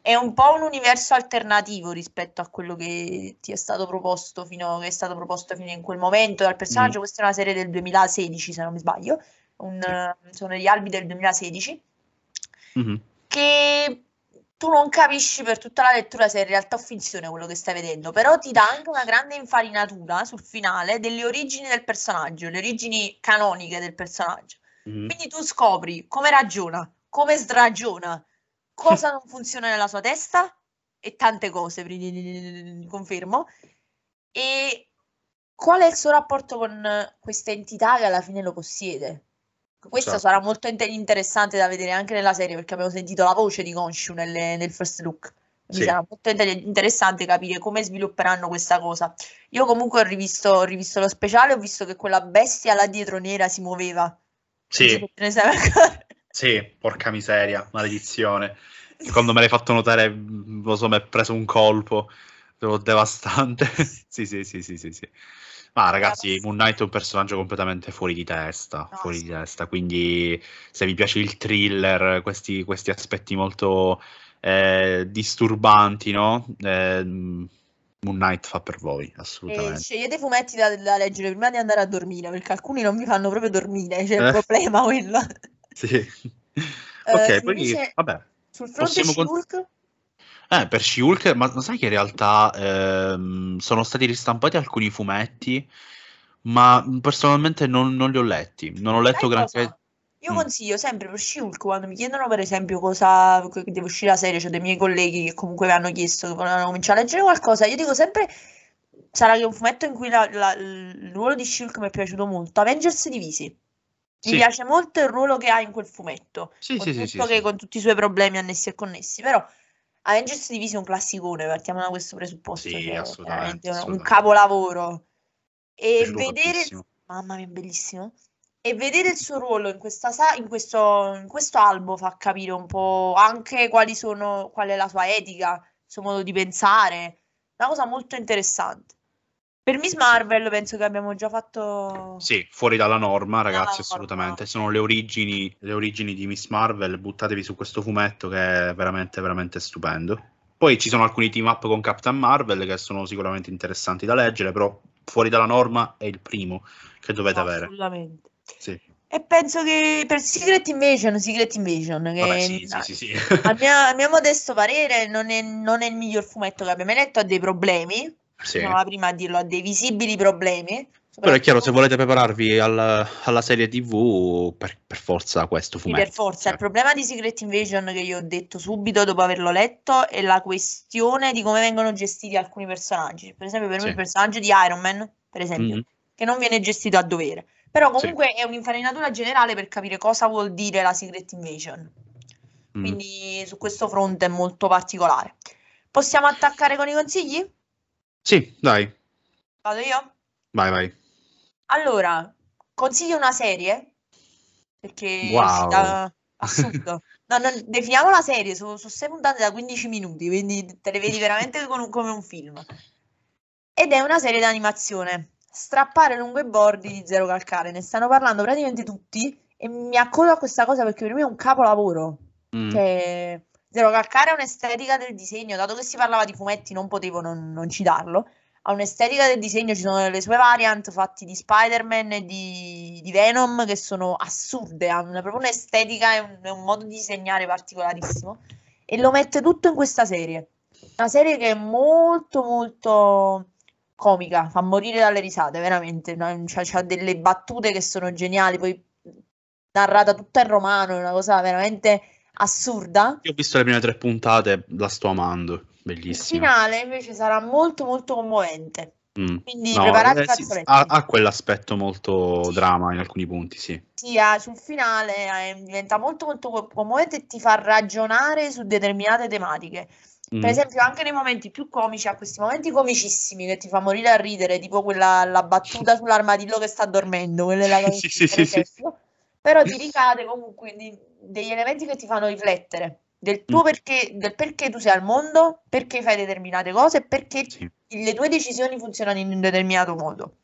Speaker 2: è un po' un universo alternativo rispetto a quello che ti è stato proposto fino, che è stato proposto fino in quel momento dal personaggio. Mm. Questa è una serie del 2016, se non mi sbaglio, un, sono gli albi del 2016, mm-hmm. che tu non capisci per tutta la lettura se è in realtà o finzione quello che stai vedendo, però ti dà anche una grande infarinatura sul finale delle origini del personaggio, le origini canoniche del personaggio. Mm. Quindi tu scopri come ragiona, come sragiona, cosa non funziona nella sua testa e tante cose, confermo. E qual è il suo rapporto con questa entità che alla fine lo possiede? Questo certo. sarà molto inter- interessante da vedere anche nella serie perché abbiamo sentito la voce di Gonshu nel, nel first look. Mi sì. sarà molto inter- interessante capire come svilupperanno questa cosa. Io comunque ho rivisto, ho rivisto lo speciale, ho visto che quella bestia là dietro nera si muoveva.
Speaker 1: Sì. sì, porca miseria, maledizione. Quando me l'hai fatto notare, lo so, mi è preso un colpo devastante. sì, sì, sì, sì, sì, sì. Ma ragazzi, Moon Knight è un personaggio completamente fuori di testa, no, fuori sì. di testa, quindi se vi piace il thriller, questi, questi aspetti molto eh, disturbanti, no? Eh, Moon Knight fa per voi, assolutamente.
Speaker 2: E scegliete fumetti da, da, leggere prima di andare a dormire, perché alcuni non vi fanno proprio dormire, c'è eh? il problema quello.
Speaker 1: Sì. ok, uh, invece, vabbè.
Speaker 2: Sul fronte Shulk? Con...
Speaker 1: Eh, per She-Hulk, ma sai che in realtà ehm, sono stati ristampati alcuni fumetti, ma personalmente non, non li ho letti. Non ho letto granché.
Speaker 2: Io mm. consiglio sempre per She-Hulk quando mi chiedono per esempio cosa che deve uscire la serie, cioè dei miei colleghi che comunque mi hanno chiesto che volevano cominciare a leggere qualcosa, io dico sempre sarà che un fumetto in cui la, la, il ruolo di She-Hulk mi è piaciuto molto. Avengers Divisi. Mi sì. piace molto il ruolo che ha in quel fumetto.
Speaker 1: Sì, sì, sì,
Speaker 2: che
Speaker 1: sì.
Speaker 2: con tutti i suoi problemi annessi e connessi, però Avengers Divisi è un classicone, partiamo da questo presupposto.
Speaker 1: Sì,
Speaker 2: cioè,
Speaker 1: assolutamente,
Speaker 2: assolutamente, un capolavoro. E vedere, mamma mia, bellissimo. E vedere il suo ruolo in, questa, in, questo, in questo albo fa capire un po' anche quali sono, qual è la sua etica, il suo modo di pensare. Una cosa molto interessante. Per Miss Marvel penso che abbiamo già fatto...
Speaker 1: Sì, fuori dalla norma, ragazzi, ah, assolutamente. Sono le origini, le origini di Miss Marvel, buttatevi su questo fumetto che è veramente, veramente stupendo. Poi ci sono alcuni team up con Captain Marvel che sono sicuramente interessanti da leggere, però fuori dalla norma è il primo che dovete avere.
Speaker 2: Assolutamente.
Speaker 1: Sì.
Speaker 2: E penso che per Secret Invasion, Secret Invasion, che
Speaker 1: Vabbè, sì, sì, sì, sì.
Speaker 2: a, mia, a mio modesto parere non è, non è il miglior fumetto che abbia mai letto, ha dei problemi,
Speaker 1: sì.
Speaker 2: la prima a dirlo, ha dei visibili problemi.
Speaker 1: Però è chiaro, se volete prepararvi al, alla serie TV, per, per, forza questo fumetto.
Speaker 2: Sì, per forza. Cioè. Il problema di Secret Invasion che io ho detto subito dopo averlo letto è la questione di come vengono gestiti alcuni personaggi. Per esempio, per sì. me il personaggio di Iron Man, per esempio, mm-hmm. che non viene gestito a dovere. Però comunque sì. è un'infarinatura generale per capire cosa vuol dire la Secret Invasion. Mm. Quindi su questo fronte è molto particolare. Possiamo attaccare con i consigli?
Speaker 1: Sì, dai.
Speaker 2: Vado io?
Speaker 1: Vai, vai.
Speaker 2: Allora, consiglio una serie perché
Speaker 1: wow.
Speaker 2: da... assurdo. No, no, definiamo la serie, sono, sono sei puntate da 15 minuti, quindi te le vedi veramente con come un film. Ed è una serie d'animazione. Strappare lungo i bordi di Zero Calcare, ne stanno parlando praticamente tutti e mi accodo a questa cosa perché per me è un capolavoro. Mm. Cioè, Zero Calcare un'estetica del disegno, dato che si parlava di fumetti non potevo non, non citarlo, ha un'estetica del disegno, ci sono le sue variant fatti di Spider-Man e di, di Venom che sono assurde, hanno proprio un'estetica e un, un, modo di disegnare particolarissimo. E lo mette tutto in questa serie. Una serie che è molto molto comica, fa morire dalle risate, veramente, c'ha, delle battute che sono geniali, poi narrata tutta in romano, è una cosa veramente assurda.
Speaker 1: Io ho visto le prime tre puntate, la sto amando, bellissima.
Speaker 2: Il finale invece sarà molto molto commovente.
Speaker 1: Mm.
Speaker 2: Quindi no, preparate eh,
Speaker 1: sì, ha, ha, quell'aspetto molto drama in alcuni punti, sì.
Speaker 2: Sì, ah, sul finale eh, diventa molto molto commovente e ti fa ragionare su determinate tematiche. Mm. Per esempio, anche nei momenti più comici, ha questi momenti comicissimi che ti fa morire a ridere, tipo quella la battuta sull'armadillo che sta dormendo, quella è la
Speaker 1: sì, sì, sì, sì,
Speaker 2: però ti ricade comunque degli elementi che ti fanno riflettere del tuo mm. perché, del perché tu sei al mondo, perché fai determinate cose, perché sì. le tue decisioni funzionano in un determinato modo.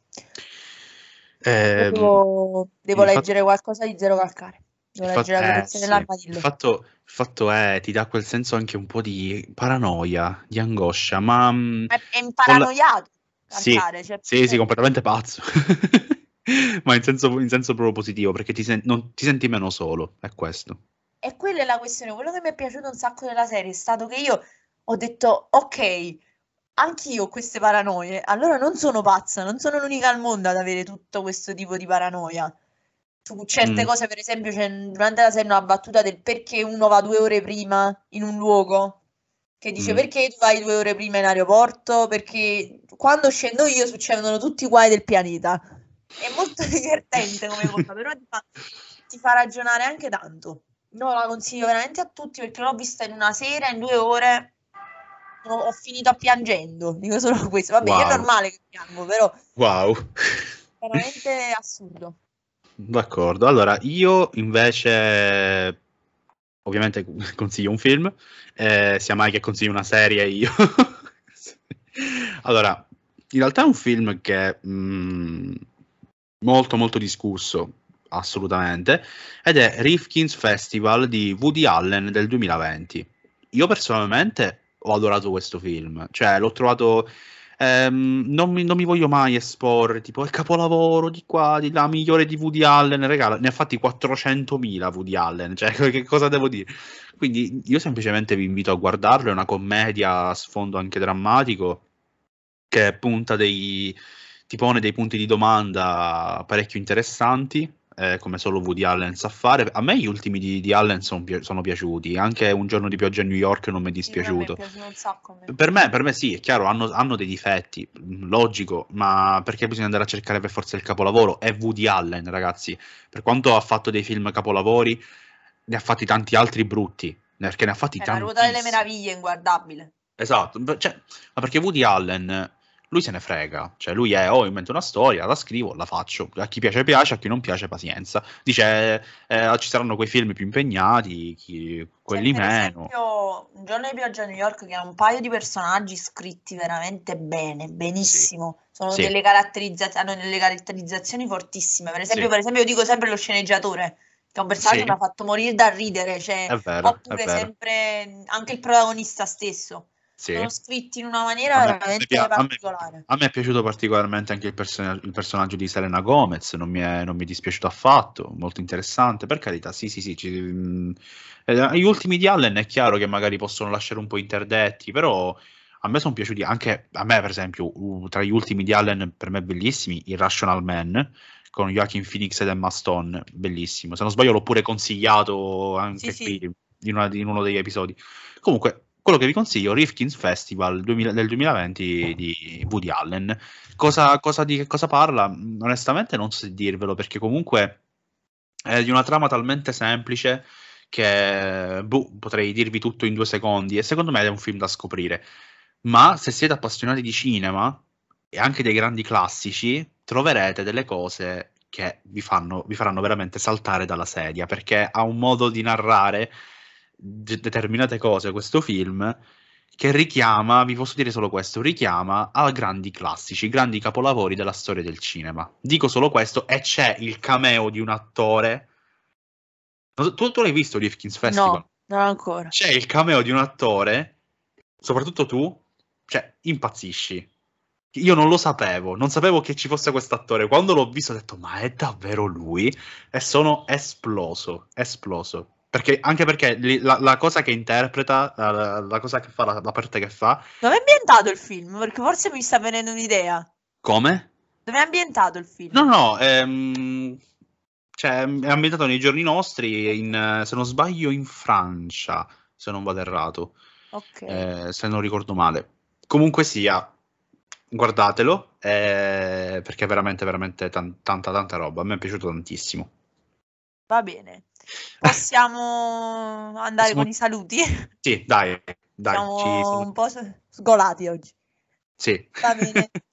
Speaker 1: Eh,
Speaker 2: devo, devo leggere qualcosa di Zero Calcare. Devo
Speaker 1: Il,
Speaker 2: leggere la
Speaker 1: fa- eh, sì.
Speaker 2: dell'armadillo.
Speaker 1: Il fatto, il fatto è, ti dà quel senso anche un po' di paranoia, di angoscia, ma mm,
Speaker 2: È, è imparanoiato
Speaker 1: Sì,
Speaker 2: cantare. cioè,
Speaker 1: sì, sì,
Speaker 2: cioè,
Speaker 1: completamente pazzo. Ma in senso, in senso proprio positivo, perché ti, sen- non- ti senti meno solo, è questo.
Speaker 2: E quella è la questione. Quello che mi è piaciuto un sacco della serie è stato che io ho detto, ok, anch'io ho queste paranoie, allora non sono pazza, non sono l'unica al mondo ad avere tutto questo tipo di paranoia. Su certe
Speaker 1: Mm.
Speaker 2: cose, per esempio, c'è durante la serie una battuta del perché uno va due ore prima in un luogo, che dice
Speaker 1: Mm.
Speaker 2: perché tu vai due ore prima in aeroporto, perché quando scendo io succedono tutti i guai del pianeta. È molto divertente come cosa, però ti fa, ti fa ragionare anche tanto. No, la consiglio veramente a tutti perché l'ho vista in una sera, in due ore. Ho, ho finito piangendo. Dico solo questo. Vabbè, io è
Speaker 1: Wow.
Speaker 2: normale che piango, però
Speaker 1: Wow.
Speaker 2: veramente assurdo.
Speaker 1: D'accordo, allora io invece ovviamente consiglio un film, eh, sia mai che consiglio una serie io. Allora, in realtà è un film che mh, molto molto discusso, assolutamente, ed è Rifkin's Festival di Woody Allen del 2020. Io personalmente ho adorato questo film, cioè l'ho trovato Ehm, non, mi, non mi voglio mai esporre, tipo il capolavoro di qua, di là, migliore di Woody Allen, regala, ne ha fatti 400.000 Woody Allen, cioè che cosa devo dire? Quindi io semplicemente vi invito a guardarlo, è una commedia a sfondo anche drammatico, che punta dei, ti pone dei punti di domanda parecchio interessanti, eh, come solo Woody Allen sa fare. A me gli ultimi di, di Allen son sono piaciuti, anche Un giorno di pioggia a New York non mi è dispiaciuto.
Speaker 2: me.
Speaker 1: Per me, per me sì, è chiaro, hanno, hanno dei difetti, mh, logico, ma perché bisogna andare a cercare per forza il capolavoro? È Woody Allen, ragazzi. Per quanto ha fatto dei film capolavori, ne ha fatti tanti altri brutti, perché ne ha fatti
Speaker 2: È la ruota delle meraviglie, inguardabile.
Speaker 1: Esatto, cioè, ma perché Woody Allen, lui se ne frega, cioè lui è, oh, invento una storia, la scrivo, la faccio, a chi piace piace, a chi non piace pazienza. Dice, eh, ci saranno quei film più impegnati, chi- quelli
Speaker 2: per
Speaker 1: meno.
Speaker 2: esempio Un giorno di pioggia a New York che ha un paio di personaggi scritti veramente bene, benissimo. Sono
Speaker 1: Sì.
Speaker 2: delle caratterizzazioni, hanno delle caratterizzazioni fortissime. Per esempio,
Speaker 1: Sì.
Speaker 2: per esempio, io dico sempre lo sceneggiatore, che è un personaggio
Speaker 1: Sì.
Speaker 2: che mi ha fatto morire da ridere, cioè,
Speaker 1: È vero,
Speaker 2: oppure sempre anche il protagonista stesso.
Speaker 1: Sì.
Speaker 2: Sono scritti in una maniera
Speaker 1: me-
Speaker 2: veramente
Speaker 1: pia- a me-
Speaker 2: particolare.
Speaker 1: A me è piaciuto particolarmente anche il, person- il personaggio di Selena Gomez, non mi è, non mi è dispiaciuto affatto, molto interessante, per carità, sì, sì, sì. ci- mh, eh, gli ultimi di Allen è chiaro che magari possono lasciare un po' interdetti, però a me sono piaciuti anche, a me per esempio, uh, tra gli ultimi di Allen, per me bellissimi, Irrational Man, con Joaquin Phoenix ed Emma Stone, bellissimo. Se non sbaglio l'ho pure consigliato anche
Speaker 2: Sì,
Speaker 1: qui
Speaker 2: sì.
Speaker 1: in, una- in uno degli episodi. Comunque, quello che vi consiglio, Rifkin's Festival 2000 del 2020 di Woody Allen. Cosa, cosa di che cosa parla? Mm, Onestamente non so dirvelo, perché comunque è di una trama talmente semplice che boh, potrei dirvi tutto in due secondi e secondo me è un film da scoprire. Ma se siete appassionati di cinema e anche dei grandi classici, troverete delle cose che vi fanno, vi faranno veramente saltare dalla sedia, perché ha un modo di narrare determinate cose questo film che richiama, vi posso dire solo questo, richiama a grandi classici, grandi capolavori della storia del cinema. Dico solo questo e c'è il cameo di un attore. Tu, tu l'hai visto Rifkin's Festival?
Speaker 2: No, non ancora.
Speaker 1: C'è il cameo di un attore, soprattutto tu, cioè impazzisci. Io non lo sapevo, non sapevo che ci fosse questo attore. Quando l'ho visto ho detto, ma è davvero lui? E sono esploso, esploso. Perché, anche perché li- la, la cosa che interpreta, la, la cosa che fa, la, la parte che fa,
Speaker 2: Dove è ambientato il film? Perché forse mi sta venendo un'idea.
Speaker 1: come?
Speaker 2: Dove è ambientato il film?
Speaker 1: No, no, ehm, cioè, è ambientato nei giorni nostri, in, se non sbaglio, in Francia, se non vado errato.
Speaker 2: Ok.
Speaker 1: eh, se non ricordo male. Comunque sia, guardatelo, eh, perché è veramente, veramente tan- tanta, tanta roba. A me è piaciuto tantissimo.
Speaker 2: Va bene. Possiamo andare con i saluti?
Speaker 1: Sì, dai, dai,
Speaker 2: Siamo un po' sgolati oggi.
Speaker 1: sì.
Speaker 2: Va bene.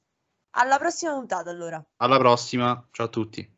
Speaker 2: Alla prossima puntata allora.
Speaker 1: Alla prossima, ciao a tutti.